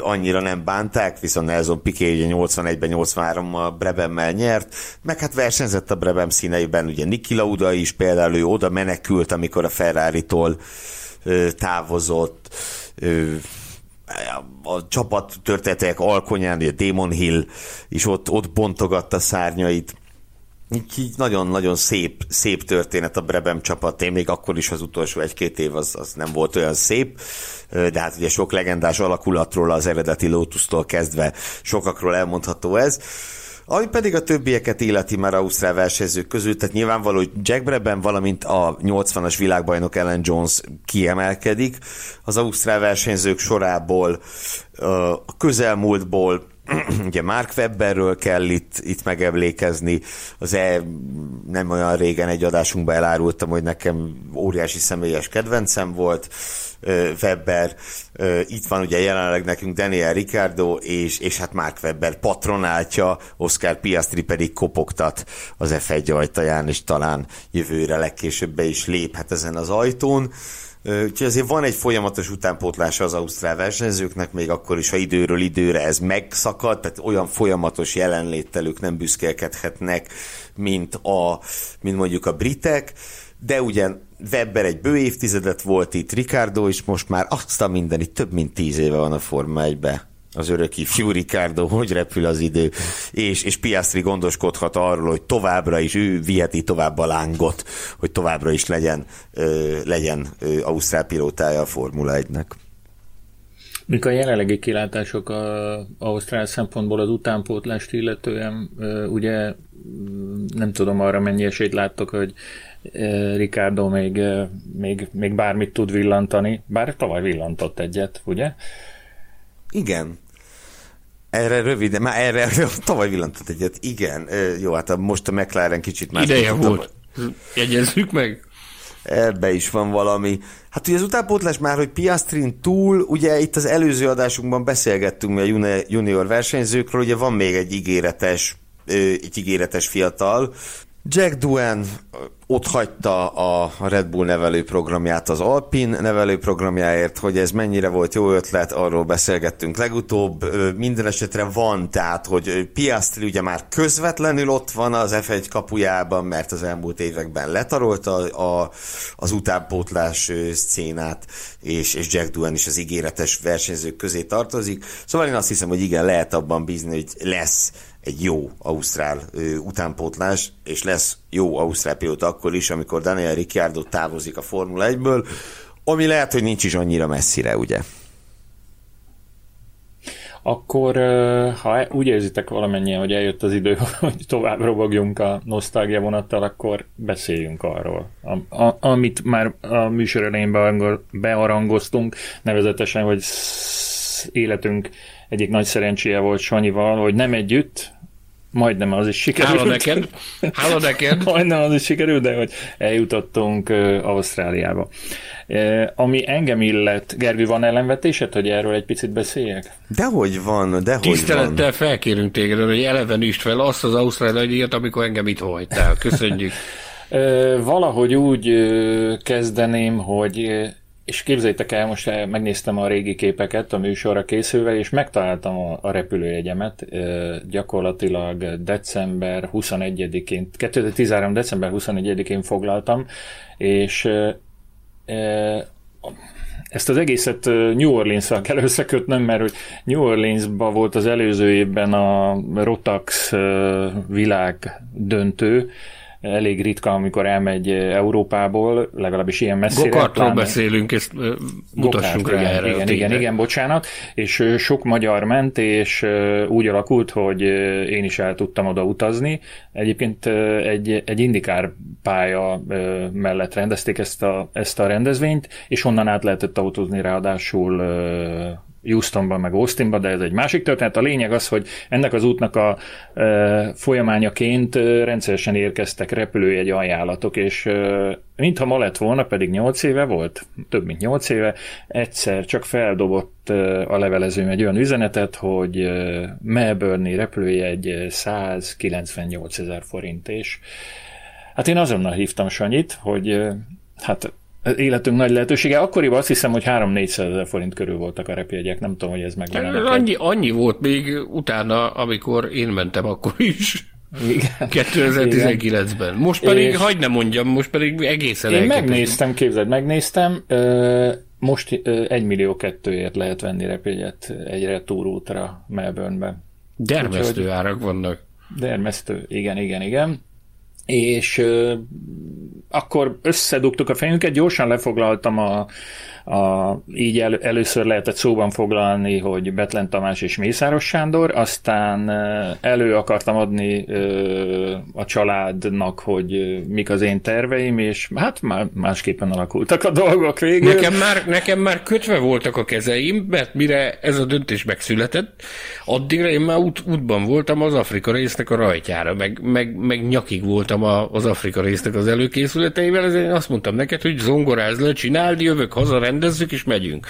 annyira nem bánták, viszont Nelson Piquet ugye 81-ben, 83-mal Brebemmel nyert, meg hát versenyzett a Brebem színeiben, ugye Niki Lauda is például, ő oda menekült, amikor a Ferrari-tól távozott, a csapat történetek alkonyán, a Damon Hill is ott, ott bontogatta szárnyait. Így, nagyon-nagyon szép, szép történet a Brebem csapat. Én még akkor is az utolsó egy-két év az, az nem volt olyan szép, de hát ugye sok legendás alakulatról az eredeti Lotus-tól kezdve sokakról elmondható ez. Ami pedig a többieket illeti már Ausztrál versenyzők közül, tehát nyilvánvaló, hogy Jack Brabham, valamint a 80-as világbajnok Ellen Jones kiemelkedik. Az Ausztrál versenyzők sorából, a közelmúltból ugye Mark Webberről kell itt, itt megemlékezni, az e, nem olyan régen egy adásunkban elárultam, hogy nekem óriási személyes kedvencem volt, Webber, itt van ugye jelenleg nekünk Daniel Ricardo, és, és hát Mark Webber patronáltja, Oscar Piastri pedig kopogtat az F1 ajtaján, és talán jövőre legkésőbb be is léphet ezen az ajtón. Úgyhogy azért van egy folyamatos utánpótlása az ausztrál versenyzőknek, még akkor is, ha időről időre ez megszakad, tehát olyan folyamatos jelenléttel ők nem büszkélkedhetnek, mint, a, mint mondjuk a britek, de ugyan Webber egy bő évtizedet volt itt, Ricardo is most már azt a minden, több mint tíz éve van a Forma 1-be az örök ifjú Ricardo, hogy repül az idő, és, és Piastri gondoskodhat arról, hogy továbbra is ő viheti tovább a lángot, hogy továbbra is legyen, ö, legyen ö, Ausztrál pilótája a Formula 1-nek. Mik a jelenlegi kilátások a Ausztrál szempontból az utánpótlást illetően? Ugye nem tudom arra mennyi esélyt láttok, hogy Ricardo még, még, még bármit tud villantani, bár tavaly villantott egyet, ugye? Igen, erre röviden, már erre tavaly villantott egyet, igen. Jó, hát most a McLaren kicsit más. Ideje volt. Jegyezzük meg. Ebbe is van valami. Hát ugye az utánpótlás már, hogy Piastrin túl, ugye itt az előző adásunkban beszélgettünk a junior versenyzőkről, ugye van még egy ígéretes, egy ígéretes fiatal, Jack Duen ott hagyta a Red Bull nevelő programját az Alpin nevelő programjáért, hogy ez mennyire volt jó ötlet, arról beszélgettünk legutóbb. Minden esetre van, tehát, hogy Piastri ugye már közvetlenül ott van az F1 kapujában, mert az elmúlt években letarolta a, az utánpótlás szcénát, és, és Jack Duen is az ígéretes versenyzők közé tartozik. Szóval én azt hiszem, hogy igen, lehet abban bízni, hogy lesz egy jó ausztrál ö, utánpótlás, és lesz jó ausztrál pilóta akkor is, amikor Daniel Ricciardo távozik a Formula 1-ből, ami lehet, hogy nincs is annyira messzire, ugye? Akkor, ha úgy érzitek valamennyien, hogy eljött az idő, hogy tovább robogjunk a nosztalgia vonattal, akkor beszéljünk arról, a, a, amit már a műsor elején bearangoztunk, nevezetesen, hogy életünk egyik nagy szerencséje volt Sanyival, hogy nem együtt, majdnem az is sikerült. Hála neked. Hála neked. majdnem az is sikerült, de hogy eljutottunk uh, Ausztráliába. Uh, ami engem illet, Gergő, van ellenvetésed, hogy erről egy picit beszéljek? Dehogy van, dehogy Tisztelettel van. felkérünk téged, hogy elevenítsd fel azt az Ausztrál nagydíjat, amikor engem itt hagytál. Köszönjük. uh, valahogy úgy uh, kezdeném, hogy és képzeljétek el, most megnéztem a régi képeket a műsorra készülve, és megtaláltam a, a repülőjegyemet. Gyakorlatilag december 21-én, 2013. december 21-én foglaltam, és ezt az egészet New Orleans-szal kell összekötnöm, mert hogy New Orleans-ban volt az előző évben a Rotax világ döntő, elég ritka, amikor elmegy Európából, legalábbis ilyen messzire. Gokartról beszélünk, ezt mutassunk rá erre. Igen, igen, igen, bocsánat. És sok magyar ment, és úgy alakult, hogy én is el tudtam oda utazni. Egyébként egy, egy indikár pálya mellett rendezték ezt a, ezt a rendezvényt, és onnan át lehetett autózni ráadásul Houstonban, meg Austinban, de ez egy másik történet. A lényeg az, hogy ennek az útnak a e, folyamányaként e, rendszeresen érkeztek repülőjegy ajánlatok, és e, mintha ma lett volna, pedig 8 éve volt, több mint 8 éve, egyszer csak feldobott e, a levelezőm egy olyan üzenetet, hogy e, Melbourne-i repülőjegy 198 ezer forint, és hát én azonnal hívtam Sanyit, hogy e, hát életünk nagy lehetősége. Akkoriban azt hiszem, hogy 3-400 ezer forint körül voltak a repjegyek, nem tudom, hogy ez meg ez annyi, annyi volt még utána, amikor én mentem akkor is. Igen. 2019-ben. Most pedig, és hagyd ne mondjam, most pedig egészen Én megnéztem, képzeld, megnéztem, most egy millió kettőért lehet venni repjegyet egyre túrútra Melbournebe. Dermesztő árak vannak. Dermesztő, igen, igen, igen és akkor összedugtuk a fejünket, gyorsan lefoglaltam a, a, így el, először lehetett szóban foglalni, hogy Betlen Tamás és Mészáros Sándor, aztán elő akartam adni a családnak, hogy mik az én terveim, és hát már másképpen alakultak a dolgok végül. Nekem már, nekem már kötve voltak a kezeim, mert mire ez a döntés megszületett, addigra én már út, útban voltam az Afrika résznek a rajtjára, meg, meg, meg nyakig voltam a, az Afrika résznek az előkészületeivel, ezért én azt mondtam neked, hogy zongoráz le, csináld, jövök haza, rendezzük és megyünk.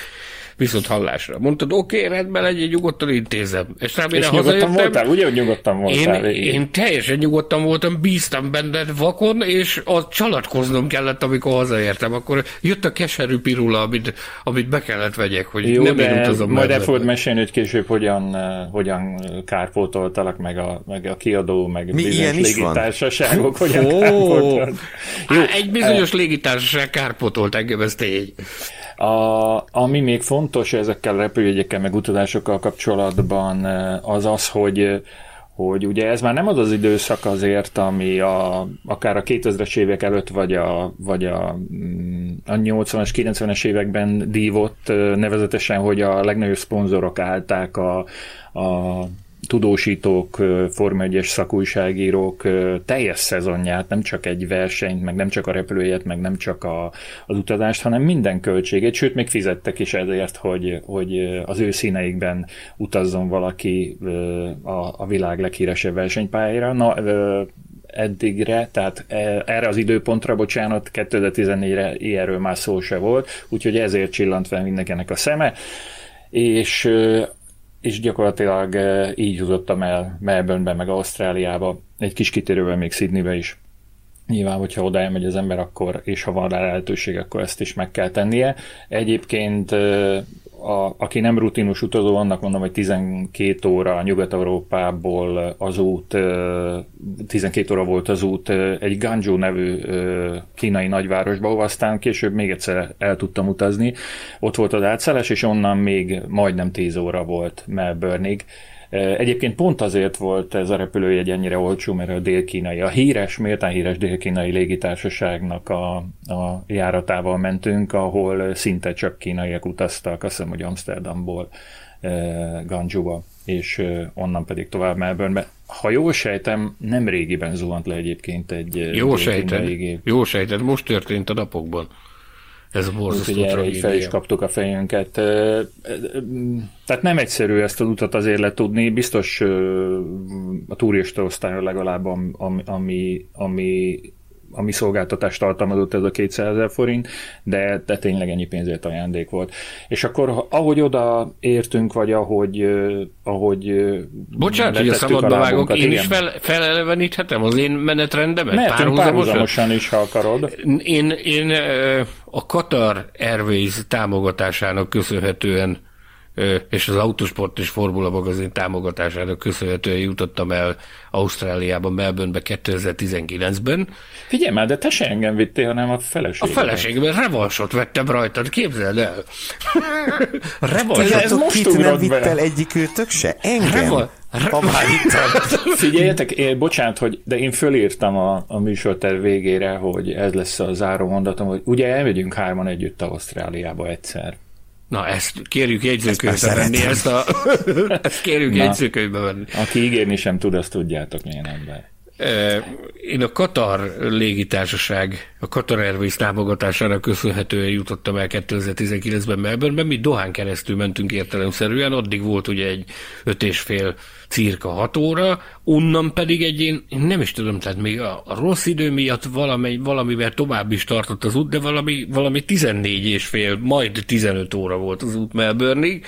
viszont hallásra. Mondtad, oké, okay, rendben legyen, nyugodtan intézem. És remélem és nyugodtan voltál, ugye, hogy nyugodtan voltál? Én, én teljesen nyugodtan voltam, bíztam benned vakon, és a csalatkoznom kellett, amikor hazaértem. Akkor jött a keserű pirula, amit, amit be kellett vegyek, hogy Jó, nem én utazom Majd el fogod mesélni, hogy később hogyan, hogyan kárpótoltalak, meg a, meg a kiadó, meg Mi ilyen légitársaságok, hogyan oh. kárpótolt. Jó, egy bizonyos légitársaság kárpótolt engem, ez tény. A, ami még fontos ezekkel a repülőjegyekkel, meg utazásokkal kapcsolatban az az, hogy hogy ugye ez már nem az az időszak azért, ami a, akár a 2000-es évek előtt, vagy a, vagy a, mm, a 80-as, 90-es években dívott, nevezetesen, hogy a legnagyobb szponzorok állták a, a tudósítók, Forma 1 szakújságírók teljes szezonját, nem csak egy versenyt, meg nem csak a repülőjét, meg nem csak a, az utazást, hanem minden költségét, sőt, még fizettek is ezért, hogy, hogy az ő színeikben utazzon valaki a, a világ leghíresebb versenypályára. Na, eddigre, tehát e, erre az időpontra, bocsánat, 2014-re ilyenről már szó se volt, úgyhogy ezért csillant fel mindenkinek a szeme, és és gyakorlatilag eh, így jutottam el Melbournebe, meg Ausztráliába, egy kis kitérővel még Sydneybe is. Nyilván, hogyha oda elmegy az ember, akkor, és ha van rá lehetőség, akkor ezt is meg kell tennie. Egyébként eh, a, aki nem rutinus utazó, annak mondom, hogy 12 óra Nyugat-Európából az út, 12 óra volt az út egy Ganzhou nevű kínai nagyvárosba, ahol aztán később még egyszer el tudtam utazni. Ott volt az átszállás, és onnan még majdnem 10 óra volt Melbourneig. Egyébként pont azért volt ez a repülőjegy ennyire olcsó, mert a dél-kínai, a híres, méltán híres dél-kínai légitársaságnak a, a járatával mentünk, ahol szinte csak kínaiak utaztak, azt hiszem, hogy Amsterdamból Ganjuba, és onnan pedig tovább Melbournebe. Ha jól sejtem, nem régiben zuhant le egyébként egy Jó sejted, jó sejted, most történt a napokban. Ez borzasztó erre így fel is kaptuk a fejünket. Tehát nem egyszerű ezt az utat azért letudni, biztos a turista osztályon legalább, ami, ami ami szolgáltatást tartalmazott ez a 200 ezer forint, de, de tényleg ennyi pénzért ajándék volt. És akkor ahogy oda értünk, vagy ahogy ahogy Bocsánat, hogy a szabadba vágok, én igen. is fel, feleleveníthetem az én menetrendemet? Mehetünk párhuzamosan is, ha akarod. Én, én a Qatar Airways támogatásának köszönhetően és az Autosport és Formula magazin támogatásának köszönhetően jutottam el Ausztráliában, Melbournebe 2019-ben. Figyelj már, de te se engem vittél, hanem a feleségem. A feleségem, revansot vettem rajtad, képzeld el. revansot. Ez most kit nem vitt el egyikőtök se? Engem? Reva- Figyeljetek, én, bocsánat, hogy, de én fölírtam a, a műsorter végére, hogy ez lesz a záró mondatom, hogy ugye elmegyünk hárman együtt Ausztráliába egyszer. Na, ezt kérjük jegyzőkönyvbe venni, ezt, a, ezt kérjük Na, jegyzőkönyvbe venni. Aki ígérni sem tud, azt tudjátok milyen ember. Én a Katar légitársaság, a Katar Airways támogatására köszönhetően jutottam el 2019-ben Melbourneben. Mi Dohán keresztül mentünk értelemszerűen, addig volt ugye egy öt és fél cirka 6 óra, onnan pedig egy én, én nem is tudom, tehát még a, a rossz idő miatt valami, valamivel tovább is tartott az út, de valami, valami 14 és fél, majd 15 óra volt az út Melbourneig.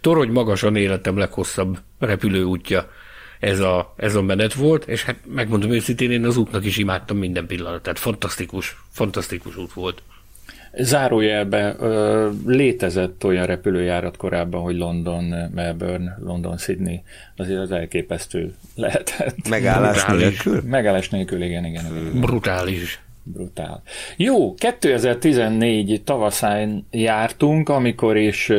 Torony magasan életem leghosszabb repülőútja ez a, ez a menet volt, és hát megmondom őszintén, én az útnak is imádtam minden pillanatát. Fantasztikus, fantasztikus út volt. Zárójelbe létezett olyan repülőjárat korábban, hogy London, Melbourne, London, Sydney, azért az elképesztő lehetett. Megállás nélkül? Megállás nélkül, igen, igen. igen. Brutális. Brutál. Jó, 2014 tavaszán jártunk, amikor is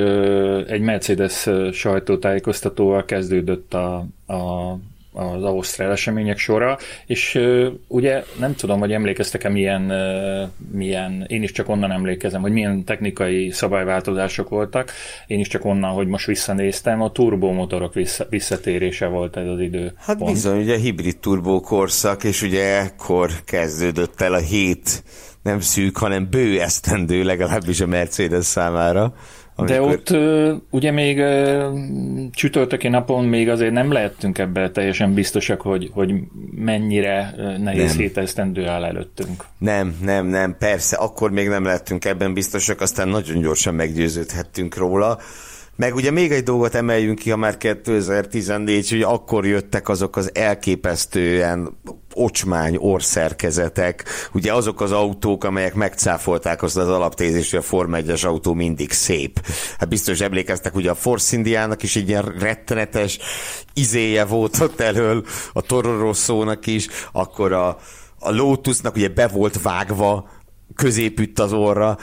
egy Mercedes sajtótájékoztatóval kezdődött a, a az ausztrál események sora, és uh, ugye nem tudom, hogy emlékeztek-e milyen, uh, milyen, én is csak onnan emlékezem, hogy milyen technikai szabályváltozások voltak, én is csak onnan, hogy most visszanéztem, a turbomotorok vissza, visszatérése volt ez az idő. Hát pont. bizony, ugye hibrid turbó korszak, és ugye ekkor kezdődött el a hét nem szűk, hanem bő esztendő legalábbis a Mercedes számára Amikor... De ott ugye még csütörtöki napon még azért nem lehettünk ebbe teljesen biztosak, hogy, hogy mennyire nehéz hétesztendő áll előttünk. Nem, nem, nem, persze, akkor még nem lehettünk ebben biztosak, aztán nagyon gyorsan meggyőződhettünk róla. Meg ugye még egy dolgot emeljünk ki, ha már 2014, hogy akkor jöttek azok az elképesztően ocsmány orszerkezetek, ugye azok az autók, amelyek megcáfolták azt az alaptézést, hogy a Form 1-es autó mindig szép. Hát biztos emlékeztek, ugye a Force Indiának is egy ilyen rettenetes izéje volt ott elől, a Toro is, akkor a, a Lotusnak ugye be volt vágva középütt az orra,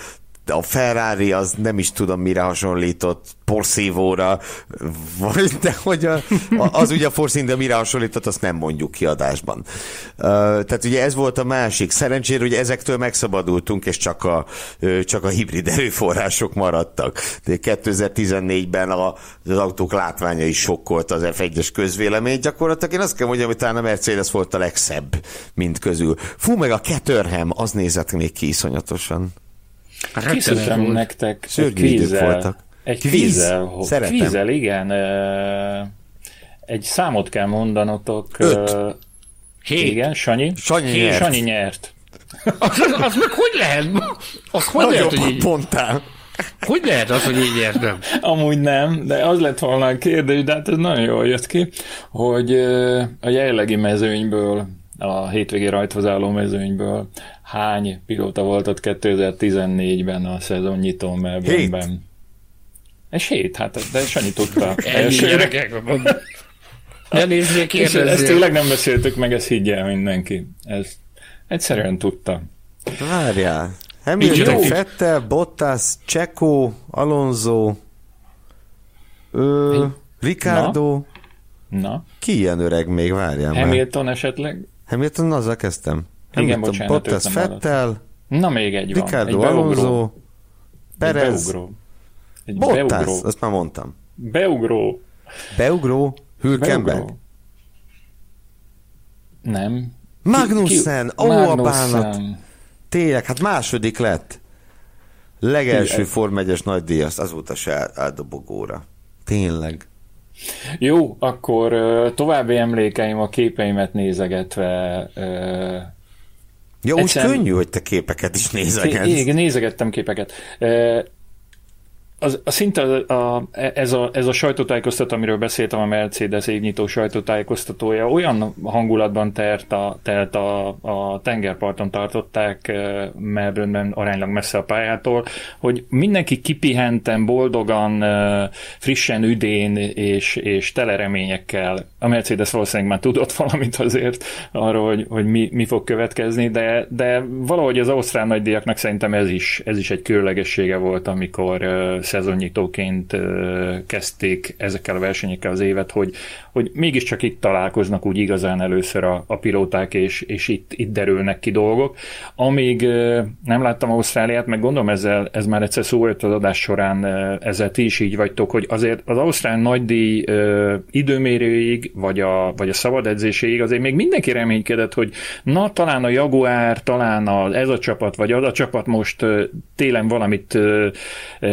a Ferrari az nem is tudom mire hasonlított, porszívóra, vagy de hogy a, az ugye a Force de mire hasonlított, azt nem mondjuk kiadásban. Tehát ugye ez volt a másik. Szerencsére ugye ezektől megszabadultunk, és csak a, csak a hibrid erőforrások maradtak. De 2014-ben a, az autók látványa is sokkolt az F1-es közvélemény. Gyakorlatilag én azt kell mondjam, hogy talán a Mercedes volt a legszebb, mint közül. Fú, meg a Caterham, az nézett még ki iszonyatosan. Készítem nektek egy kvízzel. voltak. Egy kvíz? kvízzel. Szeretem. Kvízzel, igen. Egy számot kell mondanotok. Öt. Hét. Igen, Sanyi. Sanyi Hét. nyert. Sanyi nyert. Az, az, az meg hogy lehet? Az hogy lehet, hogy így... pontál. Hogy lehet az, hogy így értem? Amúgy nem, de az lett volna a kérdés, de hát ez nagyon jól jött ki, hogy a jelenlegi mezőnyből, a hétvégi rajthoz álló mezőnyből hány pilóta volt ott 2014-ben a szezon nyitó Melbourne-ben? És hét, hát de Sanyi tudta. Elsőre. Ne nézzék, kérdezzél. Ezt tényleg nem beszéltük meg, ezt higgye mindenki. Ez egyszerűen tudta. Várjál. Hamilton, Fettel, Bottas, Csekó, Alonso, ö, Ricardo. Na? Na? Ki ilyen öreg még, várjál Hamilton már. esetleg? Hamilton, azzal kezdtem. Igen, bocsánat, Bottas, Fettel, Na még egy van. Ricardo egy Alonso, Perez, egy beugró. Egy Bottas, beugró. azt már mondtam. Beugró. Beugró, Hülkenberg. Nem. Magnussen, ó, a bánat. Tényleg, hát második lett. Legelső Form 1-es nagy díjas, azóta se áldobogóra. Tényleg. Jó, akkor további emlékeim a képeimet nézegetve Ja, úgy Egyszer... könnyű, hogy te képeket is nézegetsz. Igen, nézegettem képeket az, a szinte a, a, ez, a, ez a sajtótájékoztató, amiről beszéltem, a Mercedes évnyitó sajtótájékoztatója, olyan hangulatban tert a, telt a, a tengerparton tartották eh, Melbourne-ben aránylag messze a pályától, hogy mindenki kipihentem, boldogan, eh, frissen üdén és, és tele. A Mercedes valószínűleg már tudott valamit azért arról, hogy, hogy mi, mi fog következni, de, de valahogy az ausztrál nagydíjaknak szerintem ez is, ez is egy különlegessége volt, amikor eh, szezonnyitóként kezdték ezekkel a versenyekkel az évet, hogy, hogy mégiscsak itt találkoznak úgy igazán először a, a pilóták, és, és itt, itt derülnek ki dolgok. Amíg nem láttam Ausztráliát, meg gondolom ezzel, ez már egyszer szó jött az adás során, ezzel ti is így vagytok, hogy azért az Ausztrál nagydíj időmérőig, vagy a, vagy a szabad edzéséig azért még mindenki reménykedett, hogy na talán a Jaguar, talán a, ez a csapat, vagy az a csapat most télen valamit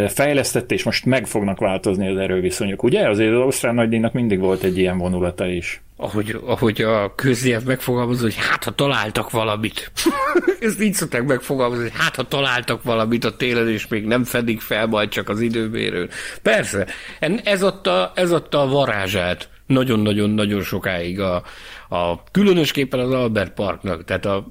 fejleszt, fejlesztett, és most meg fognak változni az erőviszonyok. Ugye? Azért az Ausztrál nagydíjnak mindig volt egy ilyen vonulata is. Ahogy, ahogy a köznyelv megfogalmazza, hogy hát ha találtak valamit. Ezt így szokták megfogalmazni, hogy hát ha találtak valamit a télen, és még nem fedik fel majd csak az időmérőn. Persze, ez adta, ez adta a varázsát nagyon-nagyon-nagyon sokáig a, a különösképpen az Albert Parknak, tehát a,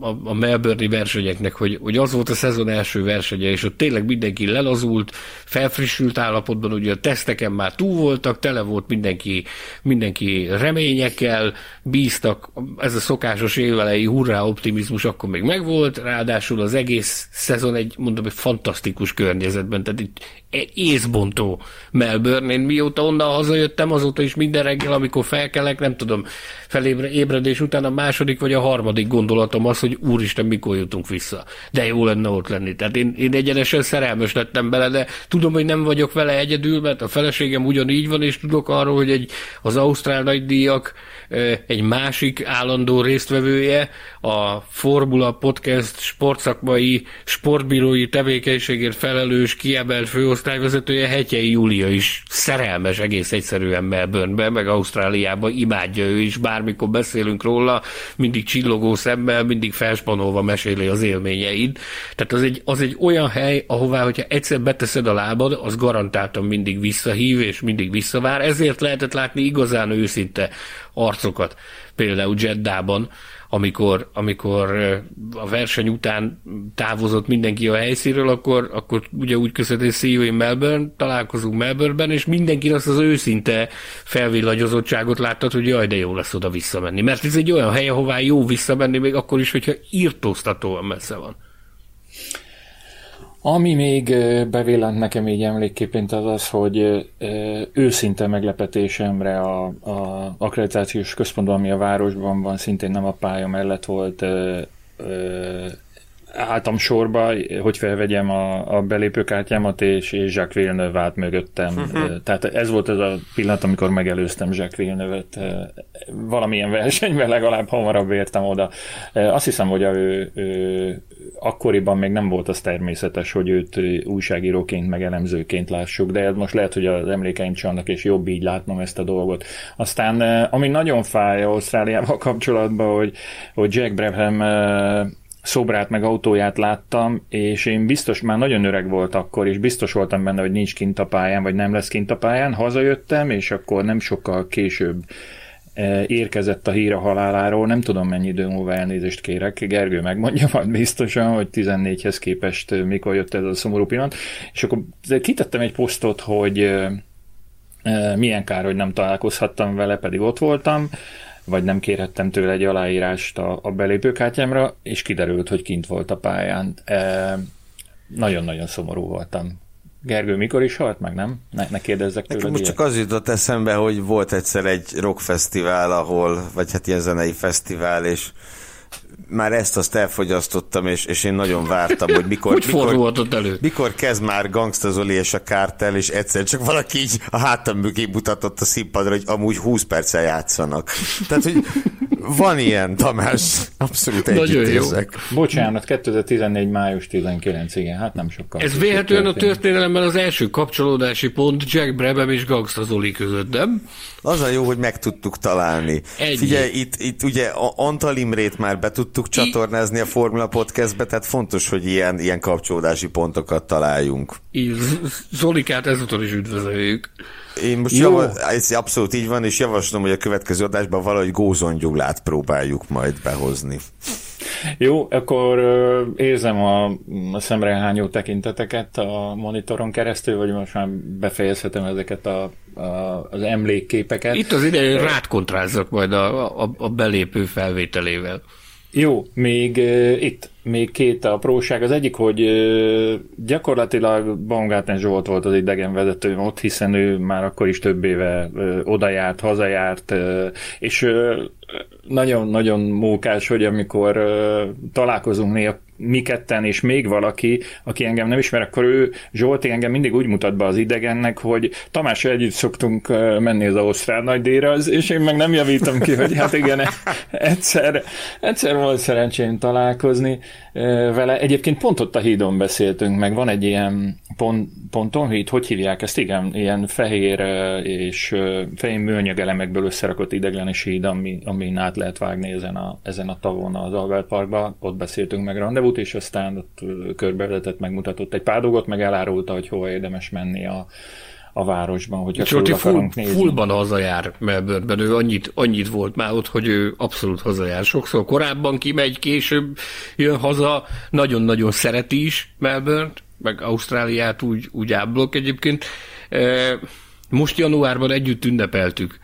a, a Melbourne versenyeknek, hogy, hogy az volt a szezon első versenye, és ott tényleg mindenki lelazult, felfrissült állapotban, ugye a teszteken már túl voltak, tele volt mindenki, mindenki reményekkel, bíztak, ez a szokásos évelei hurrá optimizmus akkor még megvolt, ráadásul az egész szezon egy, mondom, egy fantasztikus környezetben, tehát itt észbontó Melbourne. Én mióta onnan hazajöttem, azóta is minden reggel, amikor felkelek, nem tudom, felébredés után a második vagy a harmadik gondolatom az, hogy úristen, mikor jutunk vissza. De jó lenne ott lenni. Tehát én, én egyenesen szerelmes lettem bele, de tudom, hogy nem vagyok vele egyedül, mert a feleségem ugyanígy van, és tudok arról, hogy egy, az Ausztrál nagydíjak egy másik állandó résztvevője, a Formula Podcast sportszakmai, sportbírói tevékenységért felelős, kiemelt főosztály osztályvezetője Hetyei Júlia is szerelmes egész egyszerűen Melbournebe, meg Ausztráliába, imádja ő is, bármikor beszélünk róla, mindig csillogó szemmel, mindig felspanolva meséli az élményeid. Tehát az egy, az egy olyan hely, ahová, hogyha egyszer beteszed a lábad, az garantáltan mindig visszahív, és mindig visszavár. Ezért lehetett látni igazán őszinte arcokat, például Jeddában, amikor, amikor a verseny után távozott mindenki a helyszínről, akkor, akkor ugye úgy köszönhet, hogy see in Melbourne, találkozunk Melbourneben, és mindenki azt az őszinte felvillagozottságot láttad, hogy jaj, de jó lesz oda visszamenni. Mert ez egy olyan hely, ahová jó visszamenni, még akkor is, hogyha írtóztatóan messze van. Ami még bevillant nekem így emlékképpen az az, hogy őszinte meglepetésemre a, a akkreditációs központban, ami a városban van, szintén nem a pálya mellett volt, álltam sorba, hogy felvegyem a, a belépőkártyámat, és, és Jacques Villeneuve állt mögöttem. Uh-huh. Tehát ez volt az a pillanat, amikor megelőztem Jacques Villeneuve-t. Valamilyen versenyben legalább hamarabb értem oda. Azt hiszem, hogy a, ő, ő, akkoriban még nem volt az természetes, hogy őt újságíróként, meg elemzőként lássuk, de most lehet, hogy az emlékeim csalnak, és jobb így látnom ezt a dolgot. Aztán, ami nagyon fáj Ausztráliával kapcsolatban, hogy, hogy Jack Brabham szobrát meg autóját láttam, és én biztos, már nagyon öreg volt akkor, és biztos voltam benne, hogy nincs kint a pályán, vagy nem lesz kint a pályán. Hazajöttem, és akkor nem sokkal később e, érkezett a hír a haláláról, nem tudom mennyi idő múlva elnézést kérek, Gergő megmondja majd biztosan, hogy 14-hez képest e, mikor jött ez a szomorú pillanat, és akkor kitettem egy posztot, hogy e, milyen kár, hogy nem találkozhattam vele, pedig ott voltam, vagy nem kérhettem tőle egy aláírást a, a belépőkártyámra, és kiderült, hogy kint volt a pályán. E, nagyon-nagyon szomorú voltam. Gergő mikor is halt meg, nem? Ne, ne kérdezzek tőle. Nekem most csak az jutott eszembe, hogy volt egyszer egy rockfesztivál, ahol, vagy hát ilyen zenei fesztivál, és már ezt azt elfogyasztottam, és, és én nagyon vártam, hogy mikor, hogy mikor, elő? mikor kezd már Gangsta Zoli és a kártel, és egyszer csak valaki így a hátam mögé mutatott a színpadra, hogy amúgy 20 perccel játszanak. Tehát, hogy van ilyen, Tamás, abszolút együttérzek. Bocsánat, 2014. május 19, igen, hát nem sokkal. Ez véletlenül a történelemben az első kapcsolódási pont Jack Brabham és Gangsta Zoli között, nem? Az a jó, hogy meg tudtuk találni. Egy. Figyelj, itt, itt ugye Antal Imrét már be tudtuk csatornázni a Formula Podcastbe, tehát fontos, hogy ilyen, ilyen kapcsolódási pontokat találjunk. Így, Zolikát ezúttal is üdvözöljük. Én most java, ez abszolút így van, és javaslom, hogy a következő adásban valahogy Gózon Gyulát próbáljuk majd behozni. Jó, akkor érzem a, a szemrehányó tekinteteket a monitoron keresztül, vagy most már befejezhetem ezeket a, a, az emlékképeket. Itt az ideje, hogy rád kontrázzak majd a, a, a belépő felvételével. Jó, még itt még két apróság. Az egyik, hogy gyakorlatilag Baumgarten Zsolt volt az idegenvezető ott, hiszen ő már akkor is több éve odajárt, hazajárt, és nagyon-nagyon mókás, hogy amikor találkozunk néha mi ketten és még valaki, aki engem nem ismer, akkor ő, Zsolti engem mindig úgy mutat be az idegennek, hogy Tamás együtt szoktunk menni az Ausztrál nagydíjra, és én meg nem javítom ki, hogy hát igen, egyszer, egyszer volt szerencsém találkozni vele. Egyébként pont ott a hídon beszéltünk, meg van egy ilyen pont, pontonhíd, hogy hívják ezt? Igen, ilyen fehér és fehér műanyag elemekből összerakott ideglenes híd, ami, amin át lehet vágni ezen a, ezen a tavon az Albert Parkba. Ott beszéltünk meg rendezvút, és aztán ott körbevezetett, megmutatott egy pár dolgot, meg elárulta, hogy hova érdemes menni a, a városban, hogyha Csorti full, nézni. fullban hazajár Melbourneben, ő annyit, annyit volt már ott, hogy ő abszolút hazajár. Sokszor korábban kimegy, később jön haza, nagyon-nagyon szereti is Melbourne, meg Ausztráliát úgy, úgy áblok egyébként. Most januárban együtt ünnepeltük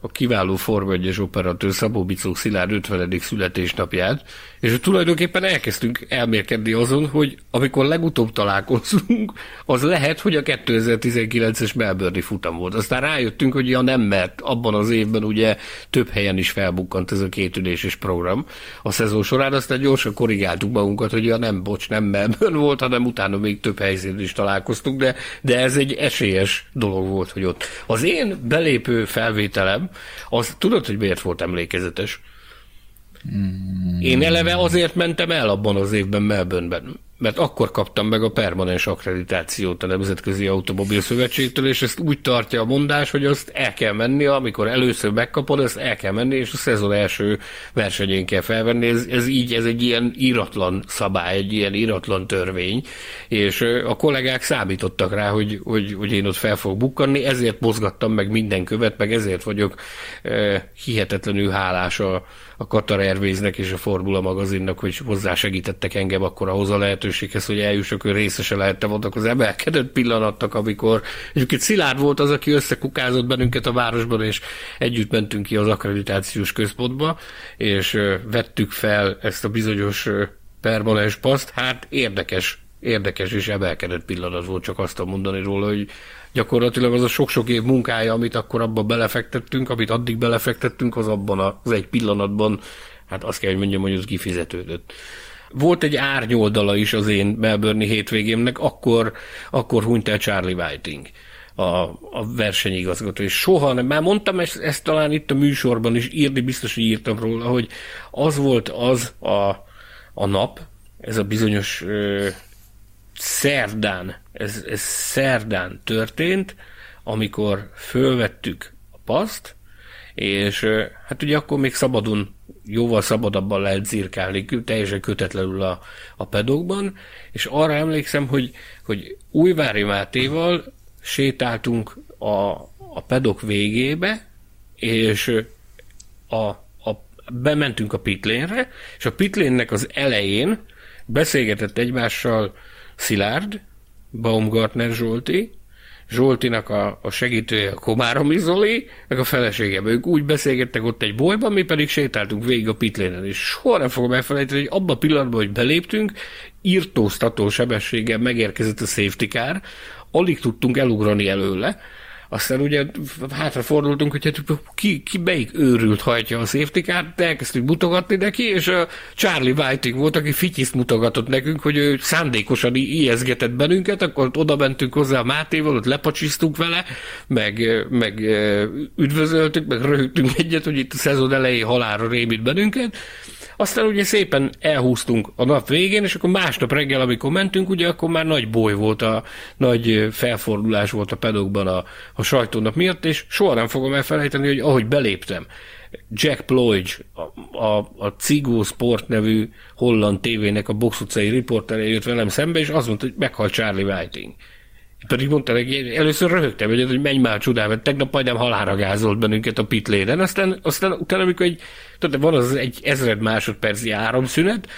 a kiváló Forma 1 operatőr Szabó Bicó Szilárd 50. születésnapját, és tulajdonképpen elkezdtünk elmérkedni azon, hogy amikor legutóbb találkozunk, az lehet, hogy a 2019-es Melbourne futam volt. Aztán rájöttünk, hogy ja nem, mert abban az évben ugye több helyen is felbukkant ez a kétüléses program a szezon során, aztán gyorsan korrigáltuk magunkat, hogy ja nem, bocs, nem Melbourne volt, hanem utána még több helyszínen is találkoztunk, de, de ez egy esélyes dolog volt, hogy ott. Az én belépő felvételem, az tudod, hogy miért volt emlékezetes? Én eleve azért mentem el abban az évben Melbourneben, mert akkor kaptam meg a permanens akkreditációt a Nemzetközi Automobil Szövetségtől, és ezt úgy tartja a mondás, hogy azt el kell menni, amikor először megkapod, ezt el kell menni, és a szezon első versenyén kell felvenni. Ez, ez így, ez egy ilyen iratlan szabály, egy ilyen iratlan törvény, és a kollégák számítottak rá, hogy, hogy, hogy én ott fel fogok bukkanni, ezért mozgattam meg minden követ, meg ezért vagyok eh, hihetetlenül hálás a, a Qatar Airwaysnek és a Formula magazinnak, hogy hozzásegítettek engem akkor ahhoz a lehetőséghez, hogy eljussak, hogy részese lehettem voltak az emelkedett pillanatnak, amikor egyébként Szilárd volt az, aki összekukázott bennünket a városban, és együtt mentünk ki az akkreditációs központba, és vettük fel ezt a bizonyos permanens paszt. Hát érdekes, érdekes és emelkedett pillanat volt, csak azt mondani róla, hogy gyakorlatilag az a sok-sok év munkája, amit akkor abban belefektettünk, amit addig belefektettünk, az abban az egy pillanatban, hát azt kell, hogy mondjam, hogy az kifizetődött. Volt egy árnyoldala is az én Melbourne hétvégémnek, akkor, akkor hunyt el Charlie Whiting a, a versenyigazgató, és soha nem, már mondtam ezt, ezt talán itt a műsorban is, írni biztos, hogy írtam róla, hogy az volt az a, a nap, ez a bizonyos ö, szerdán, ez, ez szerdán történt, amikor fölvettük a paszt, és hát ugye akkor még szabadon, jóval szabadabban lehet zirkálni, teljesen kötetlenül a, a pedokban, és arra emlékszem, hogy, hogy Újvári Mátéval sétáltunk a, a pedok végébe, és a, a, bementünk a pitlénre, és a pitlénnek az elején beszélgetett egymással Szilárd, Baumgartner Zsolti, Zsoltinak a, a segítője a Komáromi Zoli, meg a felesége. Ők úgy beszélgettek ott egy bolyban, mi pedig sétáltunk végig a pitlénen, és soha nem fogom elfelejteni, hogy abban a pillanatban, hogy beléptünk, írtóztató sebességgel megérkezett a safety car, alig tudtunk elugrani előle, aztán ugye hátrafordultunk, hogy hát ki, ki melyik őrült hajtja a safety car elkezdtük mutogatni neki, és a Charlie Whiting volt, aki fityiszt mutogatott nekünk, hogy ő szándékosan ijeszgetett bennünket, akkor oda mentünk hozzá a Mátéval, ott lepacsisztunk vele, meg, meg üdvözöltük, meg röhögtünk egyet, hogy itt a szezon elején halára rémít bennünket, aztán ugye szépen elhúztunk a nap végén, és akkor másnap reggel, amikor mentünk, ugye akkor már nagy boly volt, a nagy felfordulás volt a pedokban a, a sajtónap miatt, és soha nem fogom elfelejteni, hogy ahogy beléptem, Jack Ployd, a, a, a Cigó Sport nevű holland tévének a box utcai riportere jött velem szembe, és azt mondta, hogy meghalt Charlie Whiting. Pedig mondta neki, először röhögtem egyet, hogy menj már csodával, tegnap majdnem halára gázolt bennünket a pitléren, aztán, aztán utána, amikor egy, tudod, van az egy ezred másodperci áramszünet,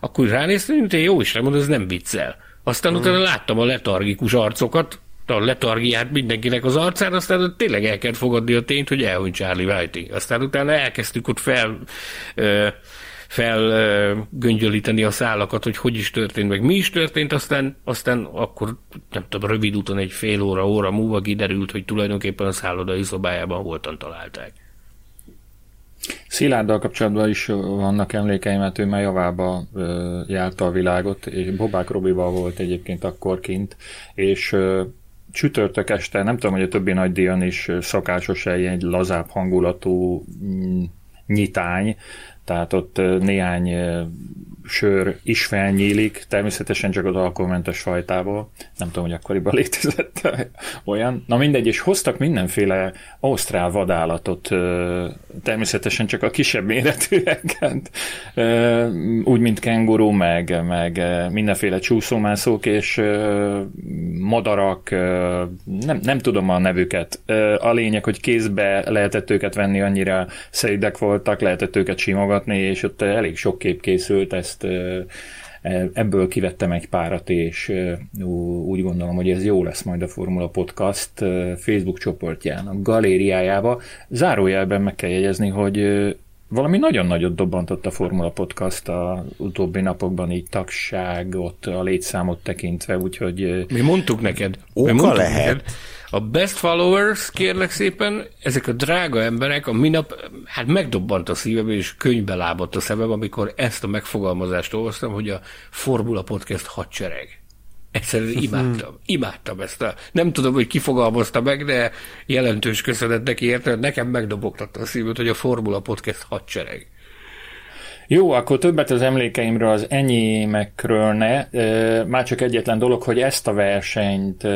akkor ránéztem, hogy jó is, mondom, ez nem viccel. Aztán hmm. utána láttam a letargikus arcokat, a letargiát mindenkinek az arcán, aztán tényleg el kell fogadni a tényt, hogy elhunyt Charlie Whiting. Aztán utána elkezdtük ott fel ö, felgöngyölíteni a szálakat, hogy hogy is történt, meg mi is történt, aztán, aztán akkor nem tudom, rövid úton egy fél óra, óra múlva kiderült, hogy tulajdonképpen a szállodai szobájában voltan találták. Szilárddal kapcsolatban is vannak emlékeim, mert ő már javába járta a világot, és Bobák Robival volt egyébként akkor kint, és csütörtök este, nem tudom, hogy a többi nagy díjon is szakásos egy lazább hangulatú mm, nyitány, tehát ott néhány sör is felnyílik, természetesen csak az alkoholmentes fajtából, nem tudom, hogy akkoriban létezett olyan. Na mindegy, és hoztak mindenféle ausztrál vadállatot, természetesen csak a kisebb méretűeket, úgy, mint kenguru, meg, meg mindenféle csúszómászók, és madarak, nem, nem tudom a nevüket. A lényeg, hogy kézbe lehetett őket venni, annyira szeidek voltak, lehetett őket simogatni, és ott elég sok kép készült, ezt ezt ebből kivettem egy párat, és úgy gondolom, hogy ez jó lesz majd a Formula Podcast Facebook csoportjának galériájába. Zárójelben meg kell jegyezni, hogy valami nagyon nagyot dobbantott a Formula Podcast a utóbbi napokban így tagságot, a létszámot tekintve, úgyhogy... Mi mondtuk neked. Oka Mi mondtuk lehet. Neked. A best followers, kérlek szépen, ezek a drága emberek, a minap, hát megdobbant a szívem, és könyvbe lábadt a szemem, amikor ezt a megfogalmazást olvastam, hogy a Formula Podcast hadsereg. Egyszerűen imádtam. Imádtam ezt a... Nem tudom, hogy kifogalmazta meg, de jelentős köszönet neki érte, nekem megdobogtatta a szívet, hogy a Formula Podcast hadsereg. Jó, akkor többet az emlékeimről, az enyémekről ne. Már csak egyetlen dolog, hogy ezt a versenyt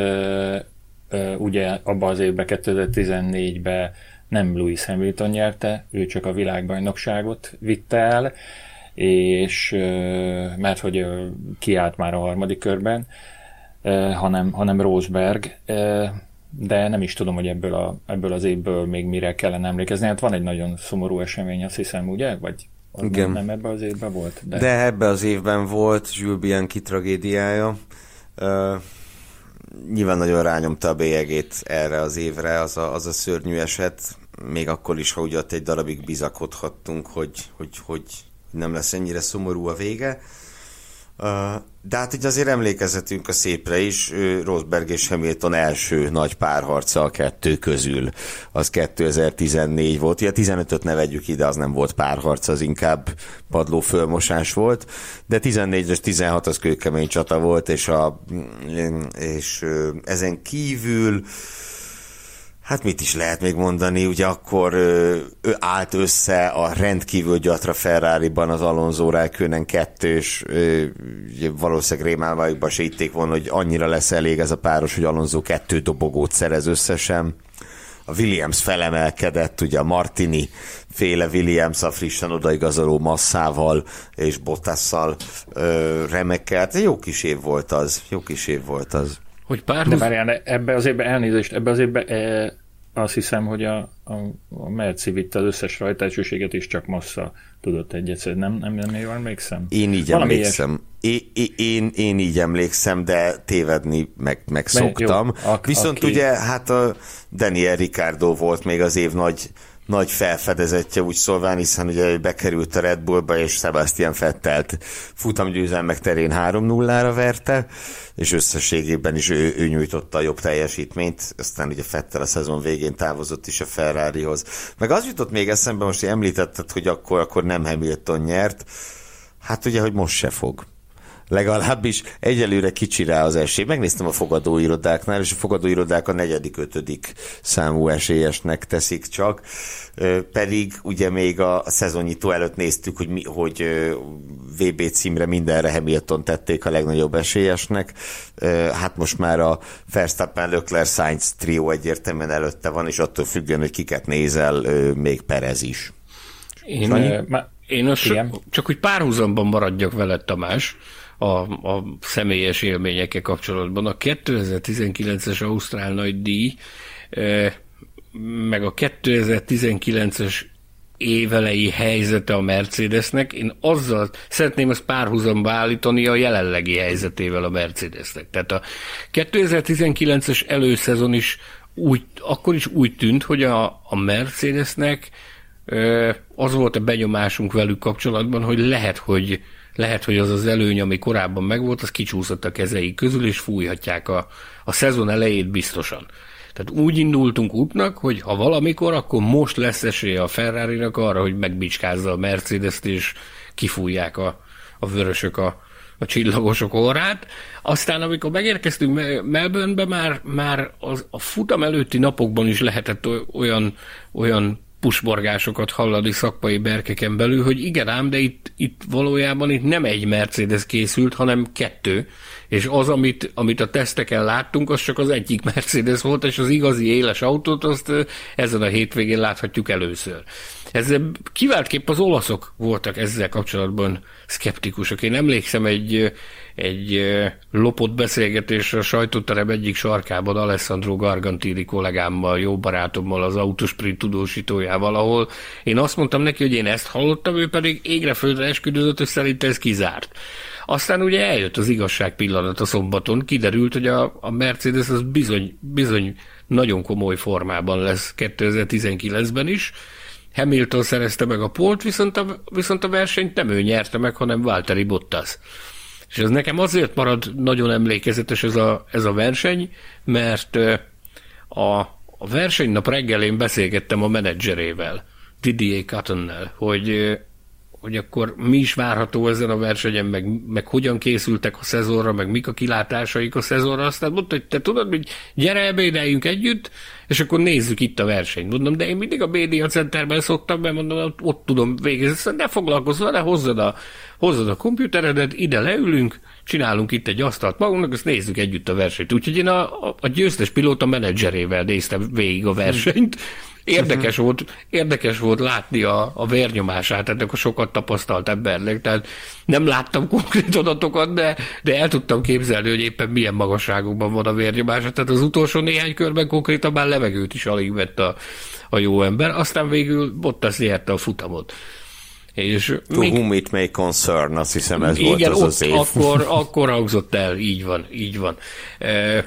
ugye abban az évben, 2014-ben nem Louis Hamilton nyerte, ő csak a világbajnokságot vitte el, és mert hogy kiállt már a harmadik körben, hanem, hanem Rosberg, de nem is tudom, hogy ebből, a, ebből az évből még mire kellene emlékezni. Hát van egy nagyon szomorú esemény, azt hiszem, ugye? Vagy az Igen. nem, nem ebben az évben volt? De, de ebben az évben volt Jules Bianchi tragédiája. Nyilván nagyon rányomta a bélyegét erre az évre, az a, az a szörnyű eset, még akkor is, ha ugye ott egy darabig bizakodhattunk, hogy, hogy, hogy nem lesz ennyire szomorú a vége. De hát így azért emlékezhetünk a szépre is, Rosberg és Hamilton első nagy párharca a kettő közül, az 2014 volt. Ugye 15-öt ne vegyük ide, az nem volt párharc, az inkább padló fölmosás volt, de 14 és 16 az kőkemény csata volt, és, a, és ezen kívül Hát mit is lehet még mondani, ugye akkor ő, ő állt össze a rendkívül gyatra Ferrari-ban az Alonso Räikkönen kettős, ugye valószínűleg rémálmájukban se itték volna, hogy annyira lesz elég ez a páros, hogy Alonso kettő dobogót szerez összesen. A Williams felemelkedett, ugye a Martini féle Williams a frissen odaigazoló masszával és Bottasszal remekelt. Jó kis év volt az, jó kis év volt az. Hogy pár De várjál, ebbe az évben elnézést, ebbe az évben e, azt hiszem, hogy a, a, a Merci vitte az összes rajtásőséget, és csak Massa tudott egyet szedni. Nem, nem, nem jól emlékszem? Én így Valami emlékszem. Én, én, én így emlékszem, de tévedni meg, meg szoktam. Jó, a, Viszont aki... ugye, hát a Daniel Ricardo volt még az év nagy nagy felfedezetje, úgy szólván, hiszen ugye bekerült a Red Bullba, és Sebastian Fettelt futamgyőzelmek terén 3-0-ra verte, és összességében is ő, ő nyújtotta a jobb teljesítményt, aztán ugye Fettel a szezon végén távozott is a Ferrarihoz. Meg az jutott még eszembe, most hogy említetted, hogy akkor, akkor nem Hamilton nyert, hát ugye, hogy most se fog legalábbis egyelőre kicsi rá az esély. Megnéztem a fogadóirodáknál, és a fogadóirodák a negyedik, ötödik számú esélyesnek teszik csak, pedig ugye még a szezonnyitó előtt néztük, hogy, mi, hogy VB címre mindenre Hamilton tették a legnagyobb esélyesnek. Hát most már a Verstappen Leclerc Sainz trió egyértelműen előtte van, és attól függően, hogy kiket nézel, még Perez is. Én, én az csak hogy párhuzamban maradjak veled, Tamás, a, a személyes élményekkel kapcsolatban. A 2019-es Ausztrál nagy díj, meg a 2019-es évelei helyzete a Mercedesnek, én azzal szeretném ezt párhuzamba állítani a jelenlegi helyzetével a Mercedesnek. Tehát a 2019-es előszezon is úgy, akkor is úgy tűnt, hogy a, a Mercedesnek az volt a benyomásunk velük kapcsolatban, hogy lehet, hogy lehet, hogy az az előny, ami korábban megvolt, az kicsúszott a kezei közül, és fújhatják a, a szezon elejét biztosan. Tehát úgy indultunk útnak, hogy ha valamikor, akkor most lesz esélye a ferrari arra, hogy megbicskázza a Mercedes-t, és kifújják a, a vörösök a, a csillagosok orrát. Aztán, amikor megérkeztünk Melbournebe, már, már az, a futam előtti napokban is lehetett olyan, olyan pusborgásokat hallani szakmai berkeken belül, hogy igen ám, de itt, itt valójában itt nem egy Mercedes készült, hanem kettő, és az, amit, amit a teszteken láttunk, az csak az egyik Mercedes volt, és az igazi éles autót azt ezen a hétvégén láthatjuk először. Ez kiváltképp az olaszok voltak ezzel kapcsolatban szkeptikusok. Én emlékszem egy, egy lopott beszélgetés a sajtóterem egyik sarkában Alessandro Gargantini kollégámmal, jó barátommal, az autosprint tudósítójával, ahol én azt mondtam neki, hogy én ezt hallottam, ő pedig égre földre esküdözött, hogy szerint ez kizárt. Aztán ugye eljött az igazság pillanat a szombaton, kiderült, hogy a, a Mercedes az bizony, bizony nagyon komoly formában lesz 2019-ben is, Hamilton szerezte meg a polt, viszont a, viszont a versenyt nem ő nyerte meg, hanem Valtteri Bottas. És ez nekem azért marad nagyon emlékezetes ez a, ez a verseny, mert a, a versenynap reggelén beszélgettem a menedzserével, Didier Cuttonnel, hogy hogy akkor mi is várható ezen a versenyen, meg, meg hogyan készültek a szezonra, meg mik a kilátásaik a szezonra. Aztán mondta, hogy te tudod, hogy gyere ebédeljünk együtt, és akkor nézzük itt a versenyt. Mondom, de én mindig a média centerben szoktam, mert mondom, ott tudom végezni, ne foglalkozz vele, hozzad a, hozzad a komputeredet, ide leülünk, csinálunk itt egy asztalt magunknak, azt nézzük együtt a versenyt. Úgyhogy én a, a, győztes pilóta menedzserével néztem végig a versenyt, Érdekes, uh-huh. volt, érdekes volt látni a, a vérnyomását ennek a sokat tapasztalt embernek, tehát nem láttam konkrét adatokat, de, de el tudtam képzelni, hogy éppen milyen magasságokban van a vérnyomása. Tehát az utolsó néhány körben konkrétan már levegőt is alig vett a, a jó ember, aztán végül Bottas nyerte a futamot. És to még, whom it may concern, azt hiszem ez igen, volt az ott az év. Akkor, akkor hangzott el, így van, így van.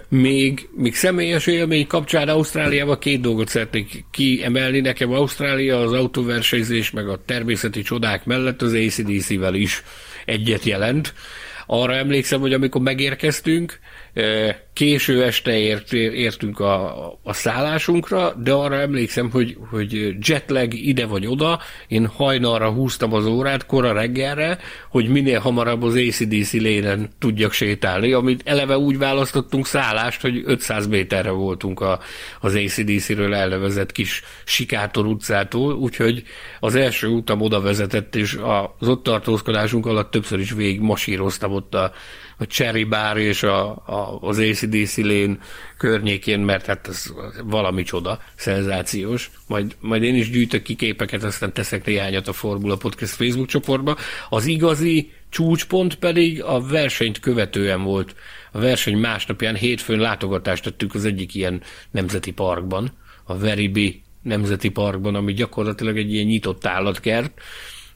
Még, még személyes élmény kapcsán Ausztráliával két dolgot szeretnék kiemelni. Nekem Ausztrália az autóversenyzés meg a természeti csodák mellett az ACDC-vel is egyet jelent. Arra emlékszem, hogy amikor megérkeztünk, Késő este ért, értünk a, a szállásunkra, de arra emlékszem, hogy, hogy jetlag ide vagy oda, én hajnalra húztam az órát kora reggelre, hogy minél hamarabb az ACDC lénen tudjak sétálni, amit eleve úgy választottunk szállást, hogy 500 méterre voltunk a, az ACDC-ről elnevezett kis Sikátor utcától, úgyhogy az első utam oda vezetett, és az ott tartózkodásunk alatt többször is végig masíroztam ott a a Cherry Bar és a, a, az ACDC lén környékén, mert hát ez valami csoda, szenzációs. Majd, majd én is gyűjtök ki képeket, aztán teszek néhányat a Formula Podcast Facebook csoportba. Az igazi csúcspont pedig a versenyt követően volt. A verseny másnapján hétfőn látogatást tettük az egyik ilyen nemzeti parkban, a Veribi Nemzeti Parkban, ami gyakorlatilag egy ilyen nyitott állatkert,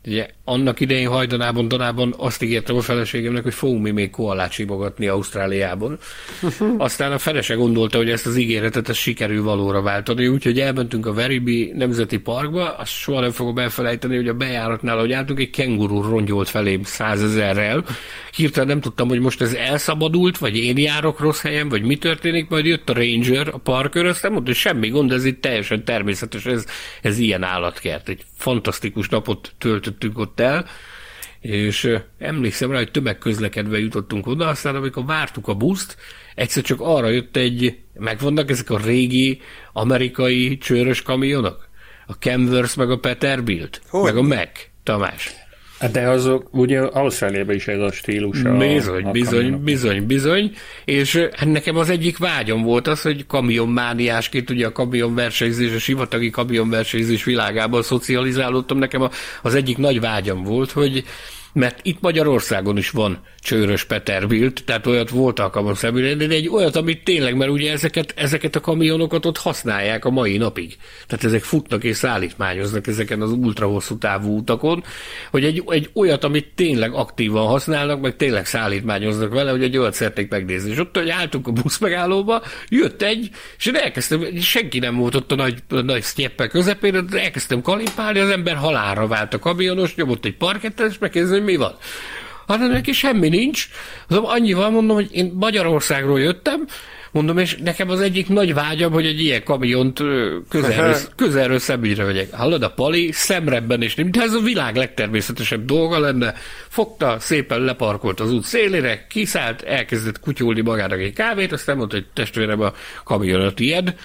Ugye annak idején hajdanában, Danában azt ígértem a feleségemnek, hogy fogunk mi még koalát simogatni Ausztráliában. Aztán a felese gondolta, hogy ezt az ígéretet ezt sikerül valóra váltani, úgyhogy elmentünk a Veribi Nemzeti Parkba, azt soha nem fogom elfelejteni, hogy a bejáratnál, hogy álltunk, egy kenguru rongyolt felém százezerrel. Hirtelen nem tudtam, hogy most ez elszabadult, vagy én járok rossz helyen, vagy mi történik, majd jött a ranger, a parkőr, azt nem mondta, hogy semmi gond, ez itt teljesen természetes, ez, ez ilyen állatkert. Egy fantasztikus napot töltöttünk ott el, és emlékszem rá, hogy tömegközlekedve jutottunk oda, aztán amikor vártuk a buszt, egyszer csak arra jött egy, megvannak ezek a régi amerikai csőrös kamionok? A Camverse meg a Peterbilt, Hogy? meg a Mac, Tamás. De azok, ugye Ausztráliában is ez a stílus. A, bizony, a bizony, bizony, bizony, és hát nekem az egyik vágyom volt az, hogy kamionmániásként, ugye a kamionversenyzés, a sivatagi kamionversenyzés világában szocializálódtam, nekem az egyik nagy vágyam volt, hogy mert itt Magyarországon is van csőrös Peterbilt, tehát olyat volt alkalmam szemülni, de egy olyat, amit tényleg, mert ugye ezeket, ezeket a kamionokat ott használják a mai napig. Tehát ezek futnak és szállítmányoznak ezeken az ultra hosszú távú utakon, hogy egy, egy olyat, amit tényleg aktívan használnak, meg tényleg szállítmányoznak vele, hogy egy olyat szeretnék megnézni. És ott, hogy álltunk a busz megállóba, jött egy, és én elkezdtem, senki nem volt ott a nagy, a nagy sztyeppel közepén, de elkezdtem kalimpálni, az ember halálra vált a kamionos, nyomott egy parkettet, és megkérdezem, hogy mi van. Hát neki semmi nincs. Azon annyival mondom, hogy én Magyarországról jöttem, mondom, és nekem az egyik nagy vágyam, hogy egy ilyen kamiont közelről, közelről szemügyre vegyek. Hallod, a Pali szemrebben és nem, de ez a világ legtermészetesebb dolga lenne. Fogta, szépen leparkolt az út szélére, kiszállt, elkezdett kutyulni magának egy kávét, aztán mondta, hogy testvérem a kamion a tied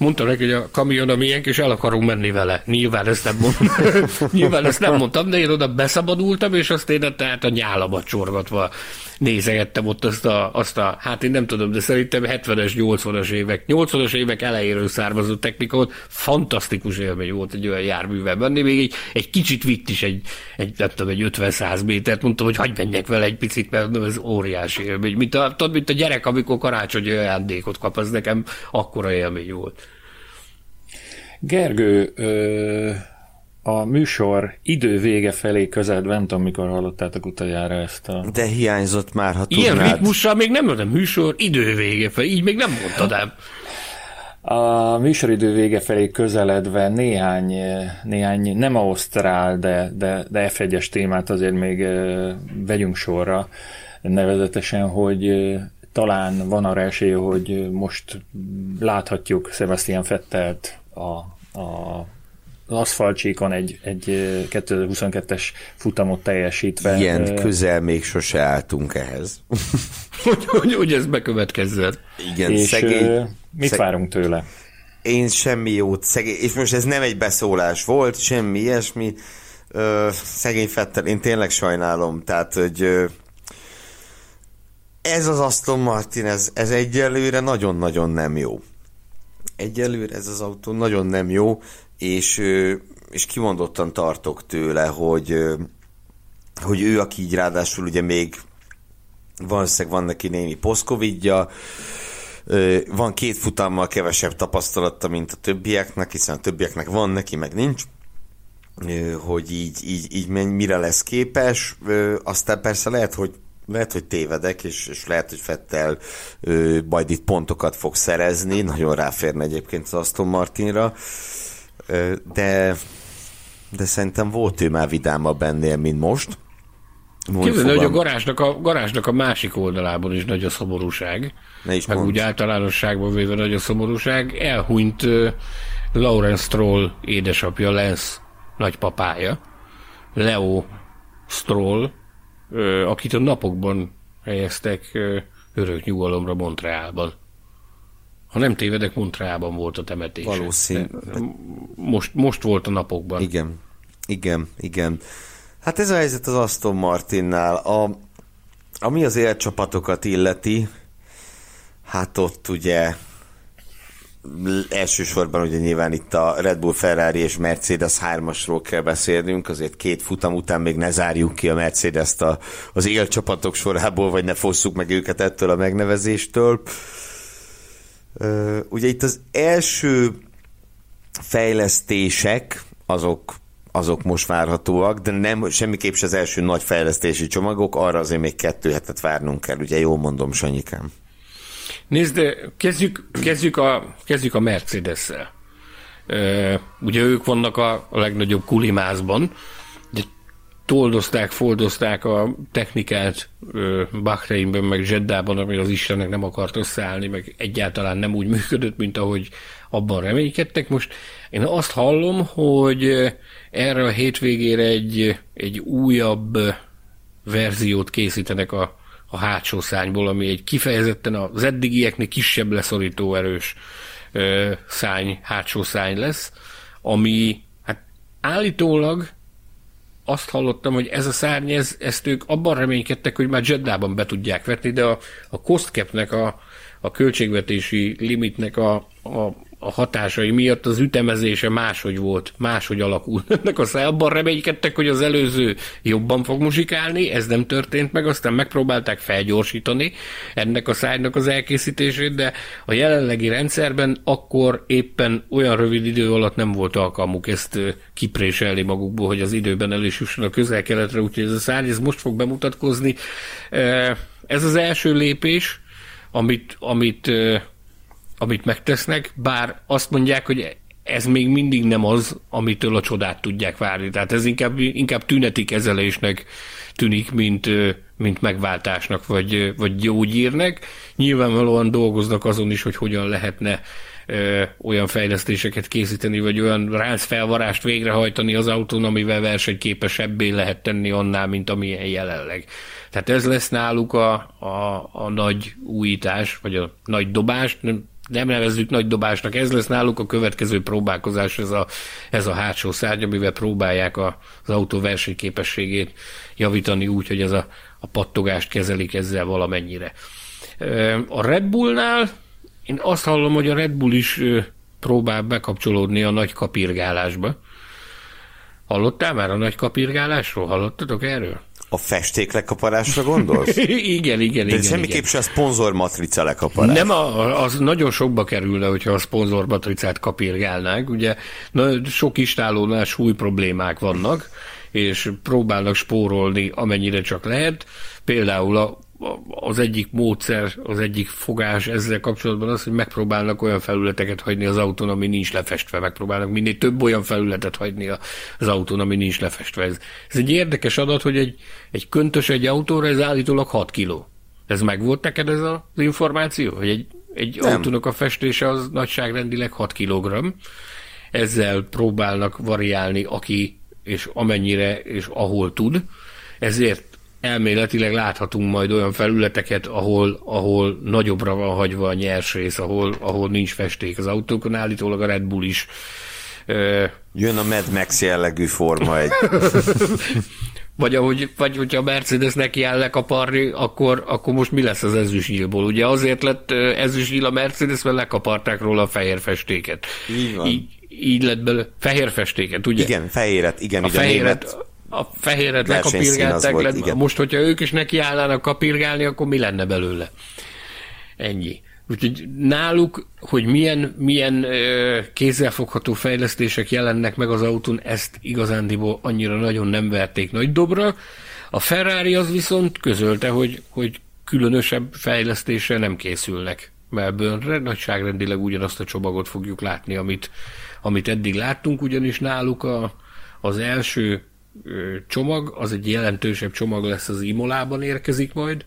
mondta neki, hogy a kamion a miénk, és el akarunk menni vele. Nyilván ezt nem mondtam, Nyilván ezt nem mondtam, de én oda beszabadultam, és azt én tehát a nyálamat csorgatva nézegettem ott azt a, azt a, hát én nem tudom, de szerintem 70-es, 80-as évek, 80-as évek elejéről származó technika volt, fantasztikus élmény volt egy olyan járművel menni, még egy, egy kicsit vitt is egy, egy, nem tudom, egy 50-100 métert, mondtam, hogy hagyj menjek vele egy picit, mert ez óriási élmény. Mint a, tudod, mint a gyerek, amikor karácsonyi ajándékot kap, az nekem akkora élmény volt. Gergő, ö, a műsor idő vége felé közel, nem tudom, mikor hallottátok utoljára ezt a... De hiányzott már, ha Ilyen tudnád. ritmussal még nem mondom, műsor idő vége felé, így még nem mondtad el. A műsoridő vége felé közeledve néhány, néhány nem ausztrál, de, de, de F1-es témát azért még vegyünk sorra, nevezetesen, hogy talán van arra esély, hogy most láthatjuk Sebastian Fettelt a, a aszfaltcsíkon egy, egy 2022-es futamot teljesítve. Ilyen közel még sose álltunk ehhez. hogy, hogy, hogy ez bekövetkezzen. Igen, és szegény, mit szeg... várunk tőle? Én semmi jót, szegény, és most ez nem egy beszólás volt, semmi ilyesmi. Ö, szegény Fettel, én tényleg sajnálom, tehát, hogy ö, ez az Aston Martin, ez, ez egyelőre nagyon-nagyon nem jó. Egyelőre ez az autó nagyon nem jó, és, és kimondottan tartok tőle, hogy, hogy ő, aki így ráadásul ugye még valószínűleg van neki némi poszkovidja, van két futammal kevesebb tapasztalata, mint a többieknek, hiszen a többieknek van, neki meg nincs, hogy így, így, így mire lesz képes. Aztán persze lehet, hogy lehet, hogy tévedek, és, és lehet, hogy Fettel ö, majd itt pontokat fog szerezni, nagyon ráférne egyébként az Aston Martinra, de, de szerintem volt ő már vidámabb ennél, mint most. Képzeld, hogy a garázsnak a, garázsnak a másik oldalában is nagy a szomorúság. Ne is meg mondd. úgy általánosságban véve nagy a szomorúság. Elhunyt uh, Lawrence Stroll édesapja, Lance nagypapája, Leo Stroll, uh, akit a napokban helyeztek uh, örök nyugalomra Montrealban. Ha nem tévedek, Montrealban volt a temetés. Valószínű. Most, most volt a napokban. Igen, igen, igen. Hát ez a helyzet az Aston Martinnál. A, ami az élcsapatokat illeti, hát ott ugye elsősorban ugye nyilván itt a Red Bull, Ferrari és Mercedes 3-asról kell beszélnünk, azért két futam után még ne zárjuk ki a Mercedes-t a, az élcsapatok sorából, vagy ne fosszuk meg őket ettől a megnevezéstől. Ugye itt az első fejlesztések, azok azok most várhatóak, de nem semmiképp se az első nagy fejlesztési csomagok, arra azért még kettő hetet várnunk kell, ugye jól mondom, Sanyikám. Nézd, kezdjük, kezdjük a, kezdjük a Mercedes-szel. ugye ők vannak a, legnagyobb kulimázban, toldozták, foldozták a technikát Bahreinben, meg Jeddában, ami az Istennek nem akart összeállni, meg egyáltalán nem úgy működött, mint ahogy abban reménykedtek. Most én azt hallom, hogy erre a hétvégére egy, egy újabb verziót készítenek a, a hátsó szányból, ami egy kifejezetten az eddigieknél kisebb leszorító erős ö, szány, hátsó szány lesz, ami hát állítólag azt hallottam, hogy ez a szárny, ez, ezt ők abban reménykedtek, hogy már Jeddában be tudják vetni, de a, a cost cap a, a költségvetési limitnek a, a a hatásai miatt az ütemezése máshogy volt, máshogy alakult. Ennek a abban reménykedtek, hogy az előző jobban fog muzsikálni, ez nem történt meg, aztán megpróbálták felgyorsítani ennek a szájnak az elkészítését, de a jelenlegi rendszerben akkor éppen olyan rövid idő alatt nem volt alkalmuk ezt kipréselni magukból, hogy az időben el is jusson a közel-keletre, úgyhogy ez a szárny ez most fog bemutatkozni. Ez az első lépés, amit, amit amit megtesznek, bár azt mondják, hogy ez még mindig nem az, amitől a csodát tudják várni. Tehát ez inkább, inkább tüneti kezelésnek tűnik, mint, mint megváltásnak, vagy, vagy gyógyírnek. Nyilvánvalóan dolgoznak azon is, hogy hogyan lehetne ö, olyan fejlesztéseket készíteni, vagy olyan felvarást végrehajtani az autón, amivel versenyképesebbé lehet tenni annál, mint amilyen jelenleg. Tehát ez lesz náluk a, a, a nagy újítás, vagy a nagy dobás, nem, nem nevezzük nagy dobásnak, ez lesz náluk a következő próbálkozás, ez a, ez a hátsó szárny, amivel próbálják a, az autó versenyképességét javítani úgy, hogy ez a, a pattogást kezelik ezzel valamennyire. A Red Bullnál én azt hallom, hogy a Red Bull is próbál bekapcsolódni a nagy kapirgálásba. Hallottál már a nagy kapirgálásról? Hallottatok erről? A festék lekaparásra gondolsz? igen, igen, De igen. semmiképp se a szponzor matrica lekaparás. Nem, a, az nagyon sokba kerülne, hogyha a szponzor matricát kapirgálnánk. Ugye na, sok istálónál súly problémák vannak, és próbálnak spórolni, amennyire csak lehet. Például a az egyik módszer, az egyik fogás ezzel kapcsolatban az, hogy megpróbálnak olyan felületeket hagyni az autón, ami nincs lefestve, megpróbálnak minél több olyan felületet hagyni az autón, ami nincs lefestve. Ez, ez egy érdekes adat, hogy egy, egy köntös egy autóra, ez állítólag 6 kiló. Ez meg volt neked ez az információ? Hogy egy, egy autónak a festése az nagyságrendileg 6 kg. ezzel próbálnak variálni, aki és amennyire és ahol tud. Ezért elméletileg láthatunk majd olyan felületeket, ahol, ahol nagyobbra van hagyva a nyers rész, ahol, ahol nincs festék az autókon, állítólag a Red Bull is Jön a Mad Max jellegű forma egy. vagy, ahogy, vagy hogyha a Mercedes neki áll lekaparni, akkor, akkor most mi lesz az ezüstnyílból? Ugye azért lett ezüstnyíl a Mercedes, mert lekaparták róla a fehér festéket. Így van. Így, így lett belőle fehér festéket, ugye? Igen, fehéret, igen, a ugye fehéret, német a az lekapirgálták, lett, igen. most, hogyha ők is neki állnának kapirgálni, akkor mi lenne belőle? Ennyi. Úgyhogy náluk, hogy milyen, milyen ö, kézzelfogható fejlesztések jelennek meg az autón, ezt igazándiból annyira nagyon nem verték nagy dobra. A Ferrari az viszont közölte, hogy, hogy különösebb fejlesztésre nem készülnek Melbourne-re, nagyságrendileg ugyanazt a csomagot fogjuk látni, amit, amit eddig láttunk, ugyanis náluk a, az első csomag, az egy jelentősebb csomag lesz az Imolában érkezik majd,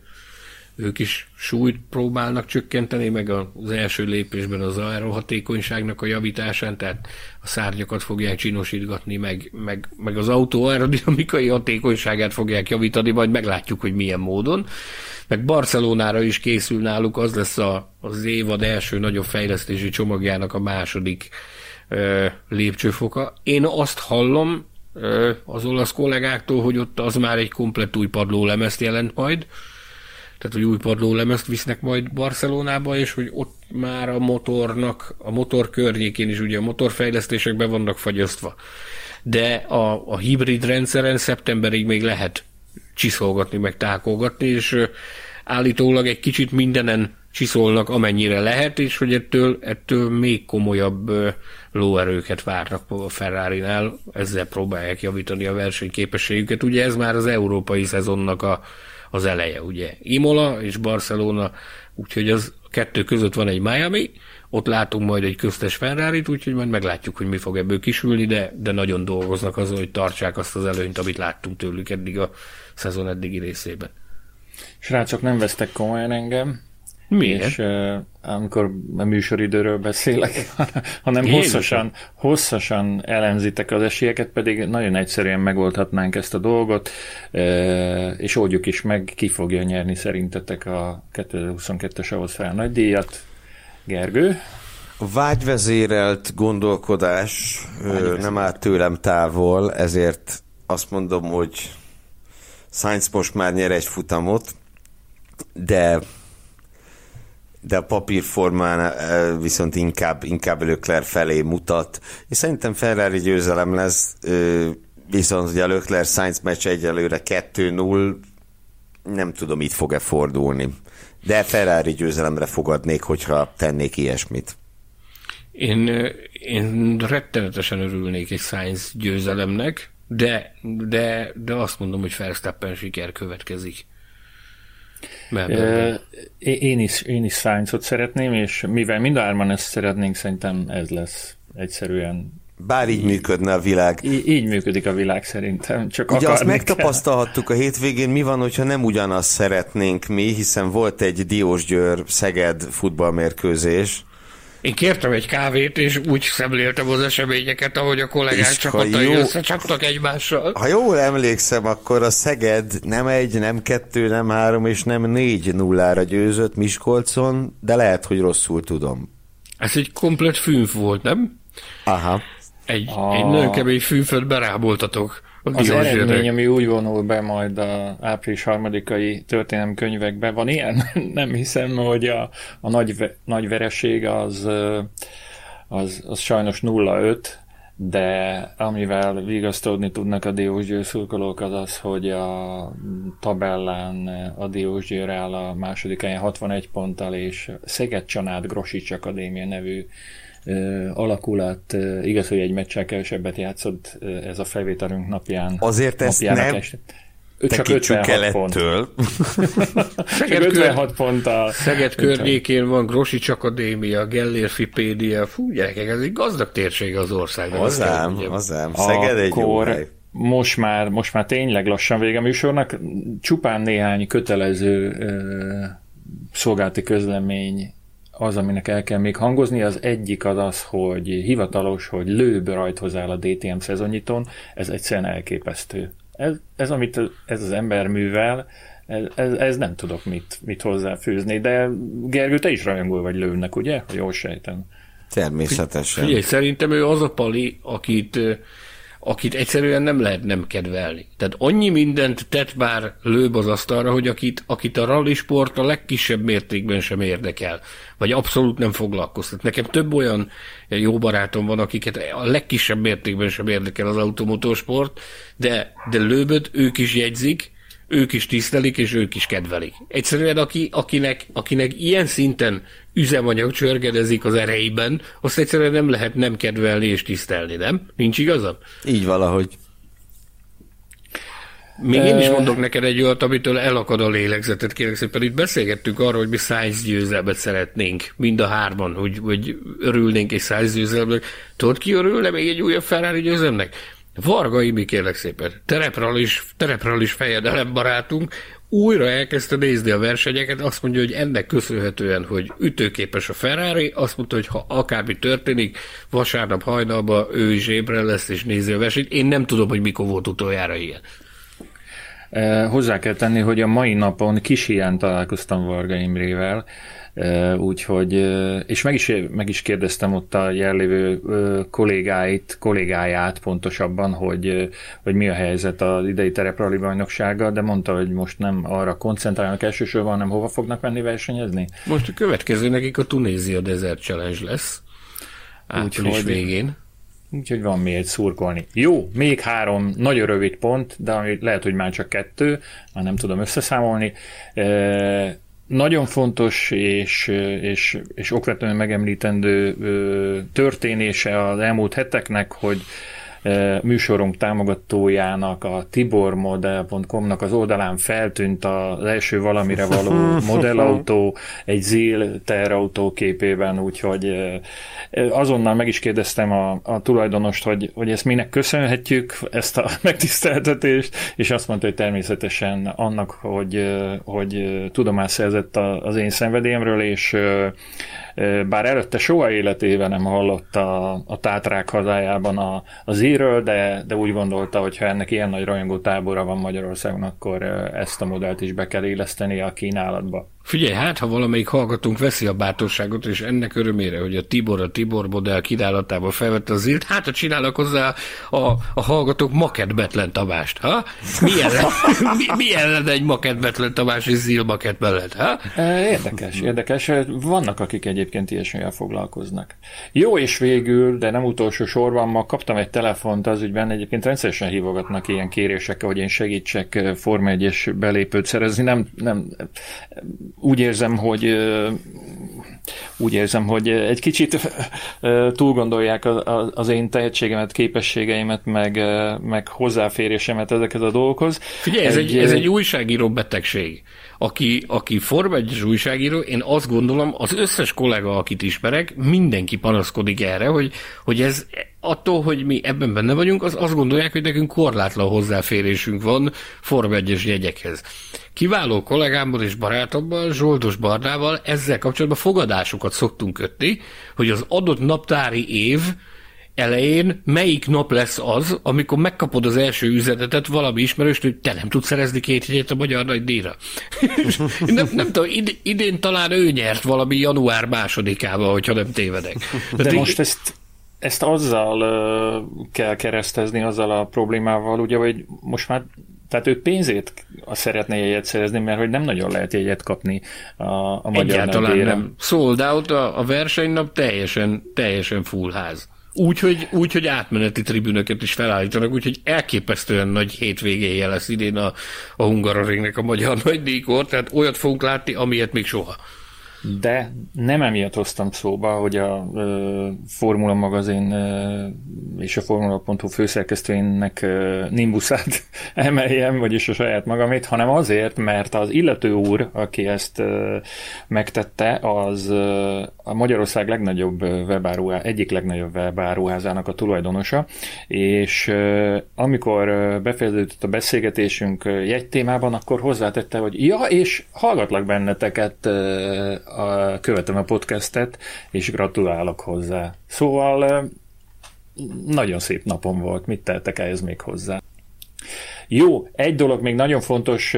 ők is súlyt próbálnak csökkenteni, meg az első lépésben az aerohatékonyságnak a javításán, tehát a szárnyakat fogják csinosítgatni, meg, meg, meg az autó aerodinamikai hatékonyságát fogják javítani, majd meglátjuk, hogy milyen módon. Meg Barcelonára is készül náluk, az lesz a, az évad első nagyobb fejlesztési csomagjának a második lépcsőfoka. Én azt hallom az olasz kollégáktól, hogy ott az már egy komplett új padlólemezt jelent majd, tehát hogy új padlólemezt visznek majd Barcelonába, és hogy ott már a motornak, a motor környékén is ugye a motorfejlesztések be vannak fagyasztva. De a, a hibrid rendszeren szeptemberig még lehet csiszolgatni, meg tákolgatni, és állítólag egy kicsit mindenen csiszolnak, amennyire lehet, és hogy ettől, ettől még komolyabb lóerőket várnak a Ferrari-nál, ezzel próbálják javítani a versenyképességüket. Ugye ez már az európai szezonnak a, az eleje, ugye. Imola és Barcelona, úgyhogy az kettő között van egy Miami, ott látunk majd egy köztes ferrari úgyhogy majd meglátjuk, hogy mi fog ebből kisülni, de, de nagyon dolgoznak azon, hogy tartsák azt az előnyt, amit láttunk tőlük eddig a szezon eddigi részében. Srácok, nem vesztek komolyan engem. Miért? És uh, amikor a műsoridőről beszélek, hanem hosszasan, hosszasan elemzitek az esélyeket, pedig nagyon egyszerűen megoldhatnánk ezt a dolgot, uh, és oldjuk is meg, ki fogja nyerni szerintetek a 2022-es Ausztrál nagydíjat. Gergő? A vágyvezérelt gondolkodás ö, nem áll tőlem távol, ezért azt mondom, hogy Sainz most már nyer egy futamot, de de a papírformán ö, viszont inkább, inkább Lökler felé mutat. És szerintem Ferrari győzelem lesz, viszont ugye a Lökler Sainz meccs egyelőre 2-0, nem tudom, itt fog-e fordulni. De Ferrari győzelemre fogadnék, hogyha tennék ilyesmit. Én, én rettenetesen örülnék egy Sainz győzelemnek, de, de, de azt mondom, hogy Verstappen siker következik. Mert Uh, én is, én is Sainzot szeretném, és mivel mind a hárman ezt szeretnénk, szerintem ez lesz egyszerűen. Bár így működne a világ. Í- így működik a világ szerintem. Csak Ugye azt megtapasztalhattuk a hétvégén, mi van, hogyha nem ugyanazt szeretnénk mi, hiszen volt egy Diósgyőr Szeged futballmérkőzés. Én kértem egy kávét, és úgy szemléltem az eseményeket, ahogy a kollégák És ha csapatai jó- összecsaptak egymással. Ha jól emlékszem, akkor a Szeged nem egy, nem kettő, nem három és nem négy nullára győzött Miskolcon, de lehet, hogy rosszul tudom. Ez egy komplet fűnf volt, nem? Aha. Egy, A- egy nagyon kemény fűnföt beráboltatok. Az eredmény, ami úgy vonul be majd a április harmadikai történelmi könyvekbe, van ilyen? Nem hiszem, hogy a, a nagy, nagy vereség az, az, az sajnos 0-5, de amivel vigasztódni tudnak a Diósgyőr szurkolók az az, hogy a tabellán a Diósgyőr áll a második helyen 61 ponttal, és Szeged Csanád Grosics Akadémia nevű ö, alakulat, ö, igaz, hogy egy meccsel kevesebbet játszott ez a felvételünk napján. Azért ezt nem este. Ő csak Tekítsük 56 pont. Szeged, 56 ponttal. Szeged környékén van Grosics Akadémia, Gellérfipédia, fú gyerekek, ez egy gazdag térsége az országnak. Hazám, hazám. Szeged egy jó Akkor hely. most már, most már tényleg lassan vége a műsornak. Csupán néhány kötelező ö, szolgálati közlemény az, aminek el kell még hangozni, az egyik az az, hogy hivatalos, hogy lőbb rajthoz áll a DTM szezonnyiton, ez egyszerűen elképesztő. Ez, ez amit ez az ember művel, ez, ez, ez nem tudok mit, mit hozzáfűzni, de Gergő, te is rajongol vagy lőnek, ugye? Jól sejtem. Természetesen. Figyelj, szerintem ő az a pali, akit akit egyszerűen nem lehet nem kedvelni. Tehát annyi mindent tett már lőbb az asztalra, hogy akit, akit a rally sport a legkisebb mértékben sem érdekel, vagy abszolút nem foglalkoztat. Nekem több olyan jó barátom van, akiket a legkisebb mértékben sem érdekel az automotorsport, de, de lőböt ők is jegyzik, ők is tisztelik, és ők is kedvelik. Egyszerűen aki, akinek, akinek ilyen szinten üzemanyag csörgedezik az erejében, azt egyszerűen nem lehet nem kedvelni és tisztelni, nem? Nincs igazam? Így valahogy. Még én is mondok neked egy olyat, amitől elakad a lélegzetet, kérlek szépen. Itt beszélgettünk arról, hogy mi száz győzelmet szeretnénk, mind a hárman, hogy, hogy örülnénk egy száz győzelmnek. Tudod, ki örülne még egy újabb Ferrari győzelmnek? Varga Imi, kérlek szépen, terepral is, is fejedelem barátunk, újra elkezdte nézni a versenyeket, azt mondja, hogy ennek köszönhetően, hogy ütőképes a Ferrari, azt mondta, hogy ha akármi történik, vasárnap hajnalban ő is ébre lesz és nézi a versenyt. Én nem tudom, hogy mikor volt utoljára ilyen. Eh, hozzá kell tenni, hogy a mai napon kis ilyen találkoztam Varga Imrével, Úgyhogy, és meg is, meg is kérdeztem ott a jellévő kollégáit, kollégáját pontosabban, hogy, hogy mi a helyzet az idei tereprali bajnoksággal, de mondta, hogy most nem arra koncentrálnak elsősorban, hanem hova fognak menni versenyezni. Most a következő nekik a Tunézia Desert Challenge lesz. Április Úgyhogy, végén. Úgyhogy van egy szurkolni. Jó, még három nagyon rövid pont, de lehet, hogy már csak kettő, már nem tudom összeszámolni. Nagyon fontos és, és, és okvetlenül megemlítendő történése az elmúlt heteknek, hogy műsorunk támogatójának, a tibormodel.com-nak az oldalán feltűnt az első valamire való modellautó, egy ZIL terautó képében, úgyhogy azonnal meg is kérdeztem a, a tulajdonost, hogy, hogy ezt minek köszönhetjük, ezt a megtiszteltetést, és azt mondta, hogy természetesen annak, hogy, hogy tudomást szerzett az én szenvedélyemről, és bár előtte soha életében nem hallott a, a Tátrák hazájában a, az íről, de, de úgy gondolta, hogy ha ennek ilyen nagy rajongó tábora van Magyarországon, akkor ezt a modellt is be kell éleszteni a kínálatba. Figyelj, hát ha valamelyik hallgatónk veszi a bátorságot, és ennek örömére, hogy a Tibor a Tibor modell kínálatába felvette az írt, hát ha csinálnak hozzá a, a hallgatók Maket Betlen Tamást, ha? Milyen, mi, milyen lenne egy Maket Betlen Tamás és Zil Maket mellett, ha? Érdekes, érdekes. Vannak, akik egyébként ilyesmivel foglalkoznak. Jó, és végül, de nem utolsó sorban, ma kaptam egy telefont az ügyben, egyébként rendszeresen hívogatnak ilyen kérésekkel, hogy én segítsek Forma 1 belépőt szerezni. Nem, nem, úgy érzem, hogy úgy érzem, hogy egy kicsit túl gondolják az én tehetségemet, képességeimet, meg, meg hozzáférésemet ezekhez a dolgokhoz. Figyelj, ez egy, egy, ez egy újságíró betegség. Aki, aki Forma 1 újságíró, én azt gondolom, az összes kollega, akit ismerek, mindenki panaszkodik erre, hogy, hogy ez attól, hogy mi ebben benne vagyunk, az azt gondolják, hogy nekünk korlátlan hozzáférésünk van Forma 1 jegyekhez. Kiváló kollégámmal és barátommal, Zsoldos Barnával ezzel kapcsolatban fogadásokat szoktunk kötni, hogy az adott naptári év elején melyik nap lesz az, amikor megkapod az első üzenetet valami ismerőst, hogy te nem tudsz szerezni két hegyet a magyar nagy díjra. nem, nem tudom, id- idén talán ő nyert valami január másodikával, hogyha nem tévedek. De, De most ezt ezt azzal uh, kell keresztezni, azzal a problémával, ugye, hogy most már tehát ő pénzét szeretne jegyet szerezni, mert hogy nem nagyon lehet jegyet kapni a, a magyar Egyáltalán nem. Sold out a, a versenynap teljesen, teljesen full ház. Úgyhogy úgy, hogy átmeneti tribünöket is felállítanak, úgyhogy elképesztően nagy hétvégéje lesz idén a, a Hungaroringnek a magyar nagy díjkor, tehát olyat fogunk látni, amilyet még soha de nem emiatt hoztam szóba, hogy a ö, Formula magazin ö, és a Formula.hu főszerkesztőjének ö, nimbuszát emeljem, vagyis a saját magamét, hanem azért, mert az illető úr, aki ezt ö, megtette, az ö, a Magyarország legnagyobb webáruhá, egyik legnagyobb webáruházának a tulajdonosa, és ö, amikor befejeződött a beszélgetésünk jegytémában, akkor hozzátette, hogy ja, és hallgatlak benneteket a, követem a podcastet, és gratulálok hozzá. Szóval nagyon szép napom volt, mit teltek ehhez még hozzá? Jó, egy dolog még nagyon fontos,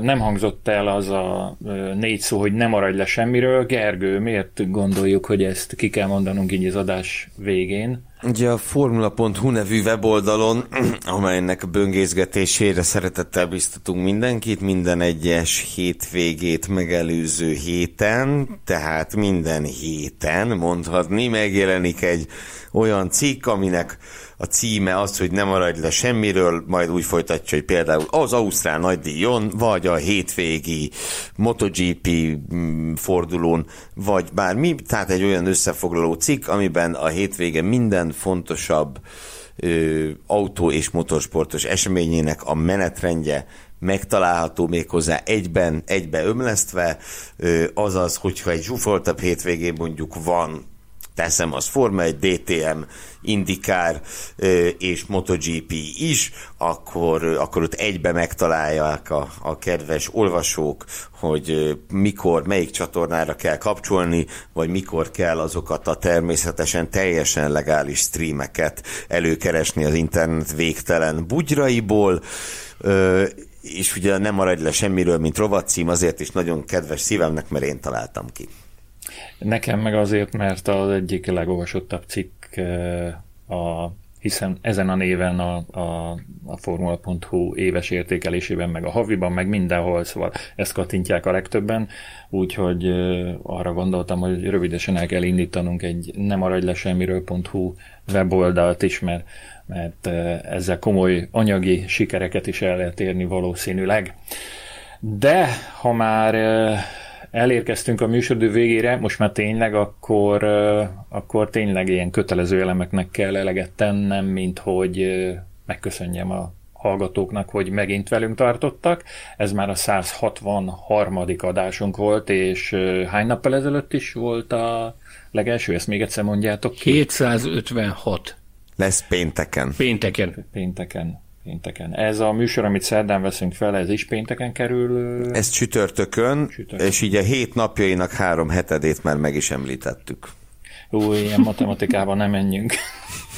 nem hangzott el az a négy szó, hogy nem maradj le semmiről. Gergő, miért gondoljuk, hogy ezt ki kell mondanunk így az adás végén? Ugye a formula.hu nevű weboldalon, amelynek böngészgetésére szeretettel biztatunk mindenkit, minden egyes hétvégét megelőző héten, tehát minden héten mondhatni, megjelenik egy olyan cikk, aminek a címe az, hogy nem maradj le semmiről, majd úgy folytatja, hogy például az Ausztrál nagydíjon, vagy a hétvégi MotoGP mm, fordulón, vagy bármi, tehát egy olyan összefoglaló cikk, amiben a hétvége minden fontosabb ö, autó és motorsportos eseményének a menetrendje megtalálható méghozzá egyben, egybe ömlesztve, ö, azaz, hogyha egy zsúfoltabb hétvégén mondjuk van teszem az Forma 1, DTM, Indikár és MotoGP is, akkor, akkor ott egybe megtalálják a, a kedves olvasók, hogy mikor, melyik csatornára kell kapcsolni, vagy mikor kell azokat a természetesen teljesen legális streameket előkeresni az internet végtelen bugyraiból, és ugye nem maradj le semmiről, mint rovatcím, azért is nagyon kedves szívemnek, mert én találtam ki. Nekem meg azért, mert az egyik legolvasottabb cikk eh, a hiszen ezen a néven a, a, a Formula.hu éves értékelésében, meg a haviban, meg mindenhol, szóval ezt kattintják a legtöbben, úgyhogy arra gondoltam, hogy rövidesen el kell indítanunk egy nem maradj le semmiről.hu weboldalt is, mert, mert ezzel komoly anyagi sikereket is el lehet érni valószínűleg. De ha már elérkeztünk a műsoridő végére, most már tényleg, akkor, akkor tényleg ilyen kötelező elemeknek kell eleget tennem, mint hogy megköszönjem a hallgatóknak, hogy megint velünk tartottak. Ez már a 163. adásunk volt, és hány nappal ezelőtt is volt a legelső, ezt még egyszer mondjátok ki? 256. Lesz pénteken. Pénteken. Pénteken pénteken. Ez a műsor, amit szerdán veszünk fel, ez is pénteken kerül? Ez csütörtökön, csütörtön. és így a hét napjainak három hetedét már meg is említettük. Új, ilyen matematikában nem menjünk.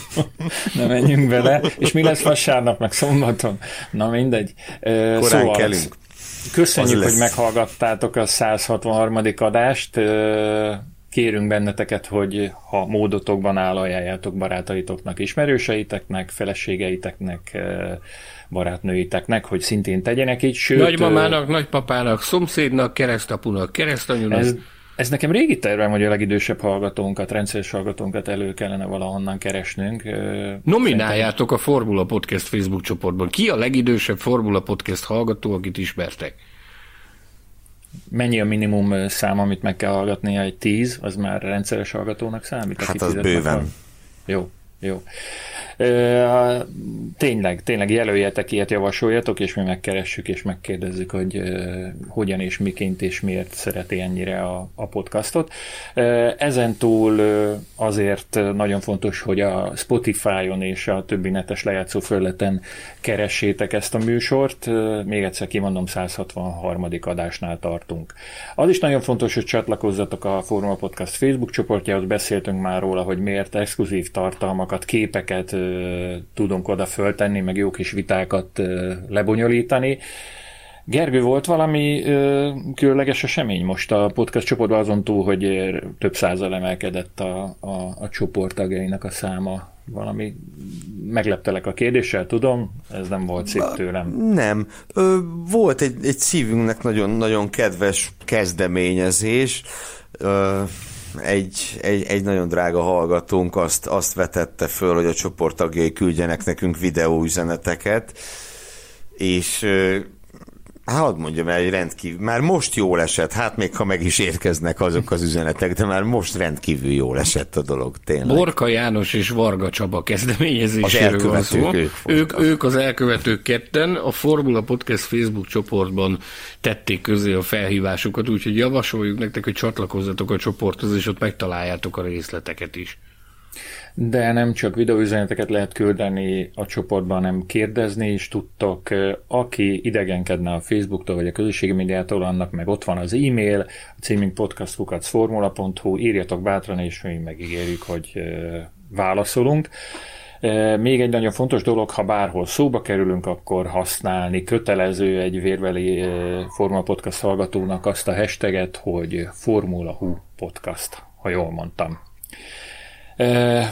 nem menjünk bele. És mi lesz vasárnap, meg szombaton? Na mindegy. Korán szóval kelünk. Köszönjük, hogy meghallgattátok a 163. adást kérünk benneteket, hogy ha módotokban áll, ajánljátok barátaitoknak, ismerőseiteknek, feleségeiteknek, eh, barátnőiteknek, hogy szintén tegyenek így, sőt... Nagymamának, nagypapának, szomszédnak, keresztapunak, keresztanyúnak. Ez, ez nekem régi tervem, hogy a legidősebb hallgatónkat, rendszeres hallgatónkat elő kellene valahonnan keresnünk. Nomináljátok Szerintem... a Formula Podcast Facebook csoportban. Ki a legidősebb Formula Podcast hallgató, akit ismertek? Mennyi a minimum szám, amit meg kell hallgatnia? Egy tíz, az már rendszeres hallgatónak számít? Hát az bőven. Jó, jó. Tényleg, tényleg jelöljetek ilyet, javasoljatok, és mi megkeressük, és megkérdezzük, hogy hogyan és miként és miért szereti ennyire a, a podcastot. Ezen túl azért nagyon fontos, hogy a Spotify-on és a többi netes lejátszó föleten keressétek ezt a műsort. Még egyszer kimondom, 163. adásnál tartunk. Az is nagyon fontos, hogy csatlakozzatok a Forma Podcast Facebook csoportjához, beszéltünk már róla, hogy miért exkluzív tartalmakat, képeket, tudunk oda föltenni, meg jó kis vitákat lebonyolítani. Gergő, volt valami ö, különleges esemény most a podcast csoportban azon túl, hogy több százal emelkedett a, a, a csoport tagjainak a száma? Valami megleptelek a kérdéssel, tudom, ez nem volt szép tőlem. Nem. Ö, volt egy, egy szívünknek nagyon, nagyon kedves kezdeményezés. Ö, egy, egy, egy nagyon drága hallgatónk azt, azt vetette föl, hogy a csoporttagjai küldjenek nekünk videóüzeneteket, és Hát mondjam el, hogy rendkívül, már most jól esett, hát még ha meg is érkeznek azok az üzenetek, de már most rendkívül jól esett a dolog, tényleg. Borka János és Varga Csaba kezdeményezéséről van szó. Ők, ők, ők az elkövetők ketten a Formula Podcast Facebook csoportban tették közé a felhívásukat, úgyhogy javasoljuk nektek, hogy csatlakozzatok a csoporthoz, és ott megtaláljátok a részleteket is. De nem csak videóüzeneteket lehet küldeni a csoportban, hanem kérdezni is tudtok. Aki idegenkedne a Facebooktól vagy a közösségi médiától, annak meg ott van az e-mail, a címünk podcastkukacformula.hu, írjatok bátran, és mi megígérjük, hogy válaszolunk. Még egy nagyon fontos dolog, ha bárhol szóba kerülünk, akkor használni kötelező egy vérveli Formula Podcast hallgatónak azt a hashtaget, hogy Formula Hu Podcast, ha jól mondtam.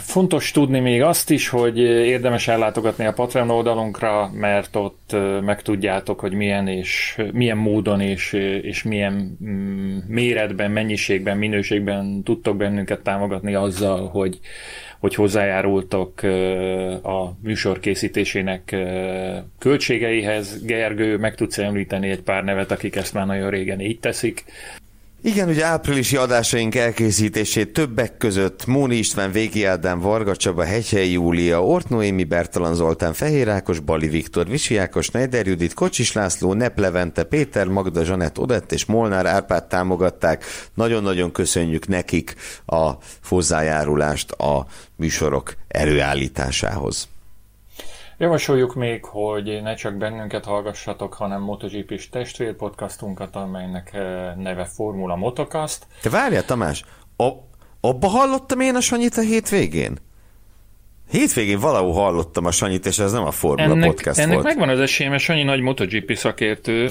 Fontos tudni még azt is, hogy érdemes ellátogatni a Patreon oldalunkra, mert ott megtudjátok, hogy milyen és milyen módon és, és milyen mm, méretben, mennyiségben, minőségben tudtok bennünket támogatni azzal, hogy, hogy hozzájárultok a műsor készítésének költségeihez. Gergő, meg tudsz említeni egy pár nevet, akik ezt már nagyon régen így teszik. Igen, ugye áprilisi adásaink elkészítését többek között Móni István, Végi Ádám, Varga Csaba, Hegyhely Júlia, Ort Noémi, Bertalan Zoltán, Fehér Ákos, Bali Viktor, Visi Ákos, Neider Judit, Kocsis László, Nep Levente, Péter, Magda, Zsanett, Odett és Molnár Árpát támogatták. Nagyon-nagyon köszönjük nekik a hozzájárulást a műsorok előállításához. Javasoljuk még, hogy ne csak bennünket hallgassatok, hanem MotoGP-s testvérpodcastunkat, amelynek eh, neve Formula Motocast. Te várjál, Tamás, a, abba hallottam én a Sanyit a hétvégén? Hétvégén valahol hallottam a Sanyit, és ez nem a Formula ennek, Podcast ennek volt. megvan az esélye, mert Sanyi nagy MotoGP szakértő.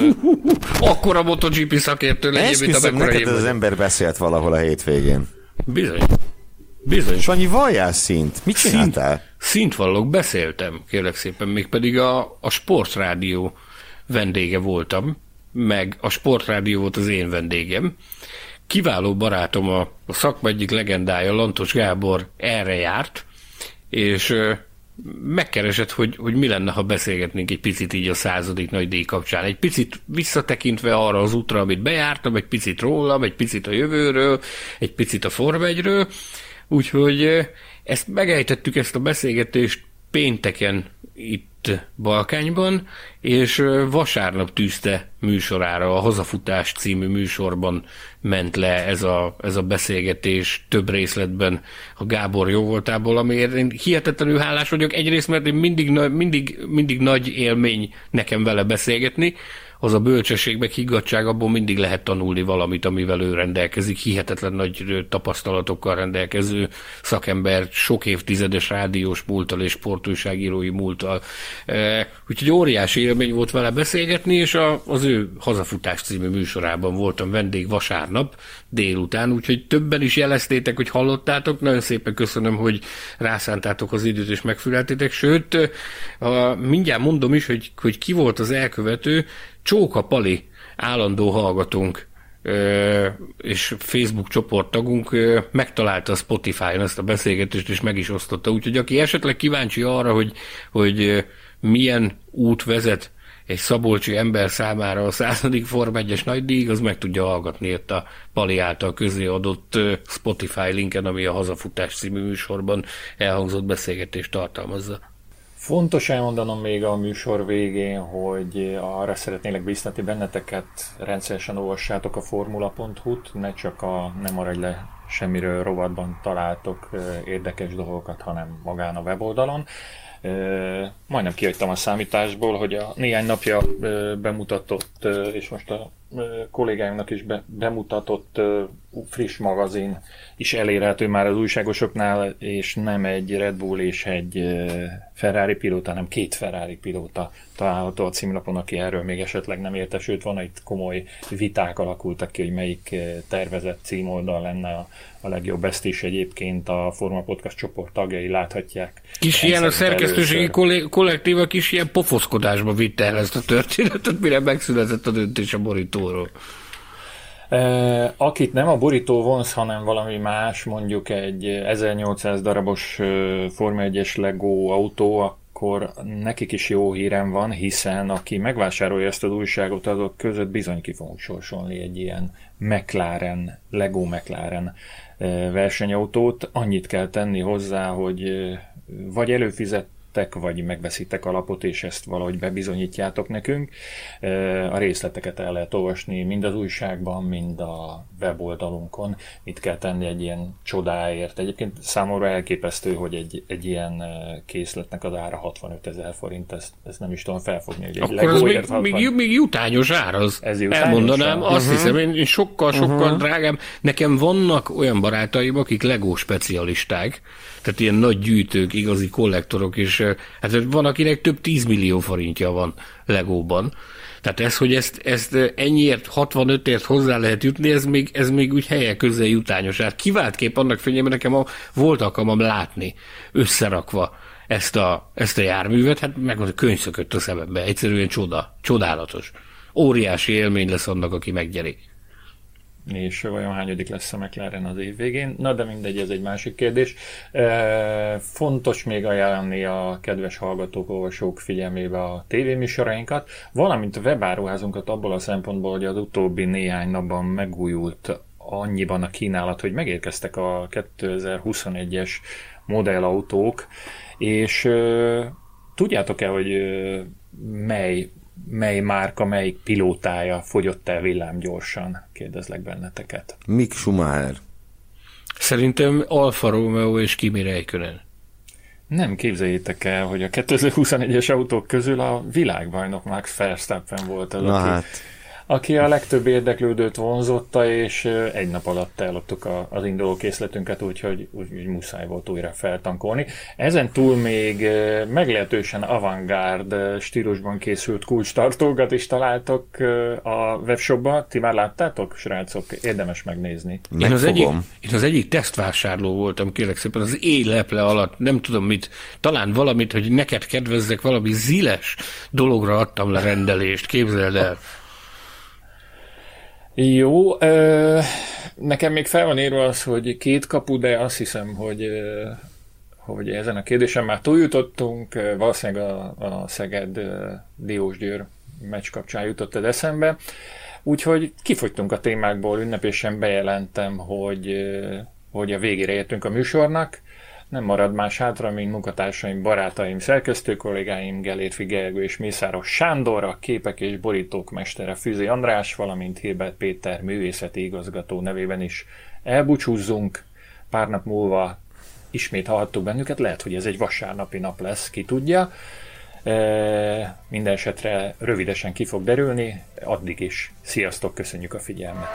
Akkor a MotoGP szakértő legyen, mint neked az ember beszélt valahol a hétvégén. Bizony. Bizony. Sanyi, valljál szint. Mit csináltál? Szint vallok, beszéltem, kérlek szépen, mégpedig a, a sportrádió vendége voltam, meg a sportrádió volt az én vendégem. Kiváló barátom, a, a szakma egyik legendája, Lantos Gábor erre járt, és megkeresett, hogy, hogy mi lenne, ha beszélgetnénk egy picit így a századik nagy díj kapcsán. Egy picit visszatekintve arra az útra, amit bejártam, egy picit rólam, egy picit a jövőről, egy picit a Form 1-ről. Úgyhogy ezt megejtettük, ezt a beszélgetést pénteken itt Balkányban, és vasárnap tűzte műsorára, a Hazafutás című műsorban ment le ez a, ez a beszélgetés több részletben a Gábor jó voltából, amiért én hihetetlenül hálás vagyok. Egyrészt, mert én mindig, mindig, mindig nagy élmény nekem vele beszélgetni, az a bölcsesség, meg higgadság, abból mindig lehet tanulni valamit, amivel ő rendelkezik. Hihetetlen nagy tapasztalatokkal rendelkező szakember, sok évtizedes rádiós múltal és sportújságírói múltal. E, Úgyhogy óriási élmény volt vele beszélgetni, és a, az ő Hazafutás című műsorában voltam vendég vasárnap délután, úgyhogy többen is jeleztétek, hogy hallottátok. Nagyon szépen köszönöm, hogy rászántátok az időt és megfüleltétek. Sőt, a, mindjárt mondom is, hogy, hogy ki volt az elkövető, Csóka Pali, állandó hallgatónk, és Facebook csoporttagunk megtalálta a Spotify-on ezt a beszélgetést, és meg is osztotta. Úgyhogy aki esetleg kíváncsi arra, hogy, hogy milyen út vezet egy szabolcsi ember számára a századik Form 1-es nagydíj, az meg tudja hallgatni itt a Pali által közé adott Spotify linken, ami a Hazafutás című műsorban elhangzott beszélgetést tartalmazza. Fontos elmondanom még a műsor végén, hogy arra szeretnélek biztatni benneteket, rendszeresen olvassátok a formula.hu-t, ne csak a nem maradj le semmiről rovatban találtok érdekes dolgokat, hanem magán a weboldalon. Majdnem kihagytam a számításból, hogy a néhány napja bemutatott, és most a kollégáimnak is be, bemutatott ö, friss magazin is elérhető már az újságosoknál, és nem egy Red Bull és egy Ferrari pilóta, hanem két Ferrari pilóta található a címlapon, aki erről még esetleg nem értesült. Van itt komoly viták alakultak ki, hogy melyik ö, tervezett címoldal lenne a, a legjobb. Ezt is egyébként a Forma Podcast csoport tagjai láthatják. Kis ilyen a szerkesztőségi kollé- kollektíva kis ilyen pofoszkodásba vitte el ezt a történetet, mire megszületett a döntés a borítóról. Akit nem a borító vonz, hanem valami más, mondjuk egy 1800 darabos Forma 1-es Lego autó, akkor nekik is jó hírem van, hiszen aki megvásárolja ezt az újságot, azok között bizony ki fogunk sorsolni egy ilyen McLaren, Lego McLaren versenyautót. Annyit kell tenni hozzá, hogy vagy előfizet megvettek, vagy megveszitek alapot, és ezt valahogy bebizonyítjátok nekünk. A részleteket el lehet olvasni mind az újságban, mind a weboldalunkon. Mit kell tenni egy ilyen csodáért. Egyébként számomra elképesztő, hogy egy, egy ilyen készletnek az ára 65 ezer forint, ezt, ezt nem is tudom felfogni. Hogy egy Akkor ez még, 60... még, még jutányos ár az. Ez jutányos Elmondanám, ár? azt uh-huh. hiszem, én sokkal, sokkal uh-huh. drágább. Nekem vannak olyan barátaim, akik Lego specialisták, tehát ilyen nagy gyűjtők, igazi kollektorok, és hát van, akinek több 10 millió forintja van Legóban. Tehát ez, hogy ezt, ezt ennyiért, 65ért hozzá lehet jutni, ez még, ez még úgy helye közel jutányos. Hát kivált kép annak fényében nekem a, volt alkalmam látni, összerakva ezt a, ezt a járművet, hát meg a könyv szökött a szemembe, egyszerűen csoda, csodálatos. Óriási élmény lesz annak, aki meggyeri és vajon hányadik lesz a McLaren az év végén. Na, de mindegy, ez egy másik kérdés. Fontos még ajánlani a kedves hallgatók, olvasók figyelmébe a tévéműsorainkat, valamint a webáruházunkat abból a szempontból, hogy az utóbbi néhány napban megújult annyiban a kínálat, hogy megérkeztek a 2021-es modellautók, és tudjátok-e, hogy mely mely márka, melyik pilótája fogyott el villámgyorsan? Kérdezlek benneteket. Mick Schumacher. Szerintem Alfa Romeo és Kimi Räikkönen. Nem képzeljétek el, hogy a 2021-es autók közül a világbajnok Max Verstappen volt az, Na aki hát aki a legtöbb érdeklődőt vonzotta, és egy nap alatt elloptuk a, az induló készletünket, úgyhogy úgy, úgy muszáj volt újra feltankolni. Ezen túl még meglehetősen avantgárd stílusban készült kulcstartókat is találtok a webshopban. Ti már láttátok, srácok? Érdemes megnézni. Én az, egyik, én az egyik tesztvásárló voltam, kérlek szépen, az éleple alatt, nem tudom mit, talán valamit, hogy neked kedvezzek, valami ziles dologra adtam le rendelést, képzeld el. Jó, ö, nekem még fel van írva az, hogy két kapu, de azt hiszem, hogy ö, hogy ezen a kérdésen már túljutottunk, valószínűleg a, a Szeged Diós Győr meccs kapcsán jutott ez eszembe. Úgyhogy kifogytunk a témákból, ünnepésen bejelentem, hogy, hogy a végére értünk a műsornak nem marad más hátra, mint munkatársaim, barátaim, szerkesztő kollégáim, Gelérfi Gergő és Mészáros Sándor, a képek és borítók mestere Füzi András, valamint Hilbert Péter művészeti igazgató nevében is elbúcsúzzunk. Pár nap múlva ismét hallhattuk bennünket, lehet, hogy ez egy vasárnapi nap lesz, ki tudja. E, minden esetre rövidesen ki fog derülni, addig is. Sziasztok, köszönjük a figyelmet!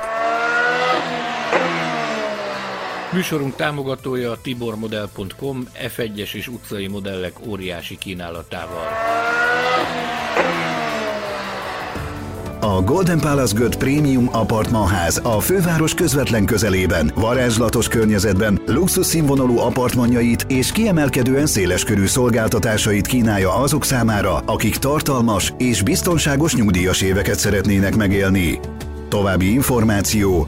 Műsorunk támogatója a tibormodel.com F1-es és utcai modellek óriási kínálatával. A Golden Palace Göt Premium Apartmanház a főváros közvetlen közelében, varázslatos környezetben, luxus színvonalú apartmanjait és kiemelkedően széleskörű szolgáltatásait kínálja azok számára, akik tartalmas és biztonságos nyugdíjas éveket szeretnének megélni. További információ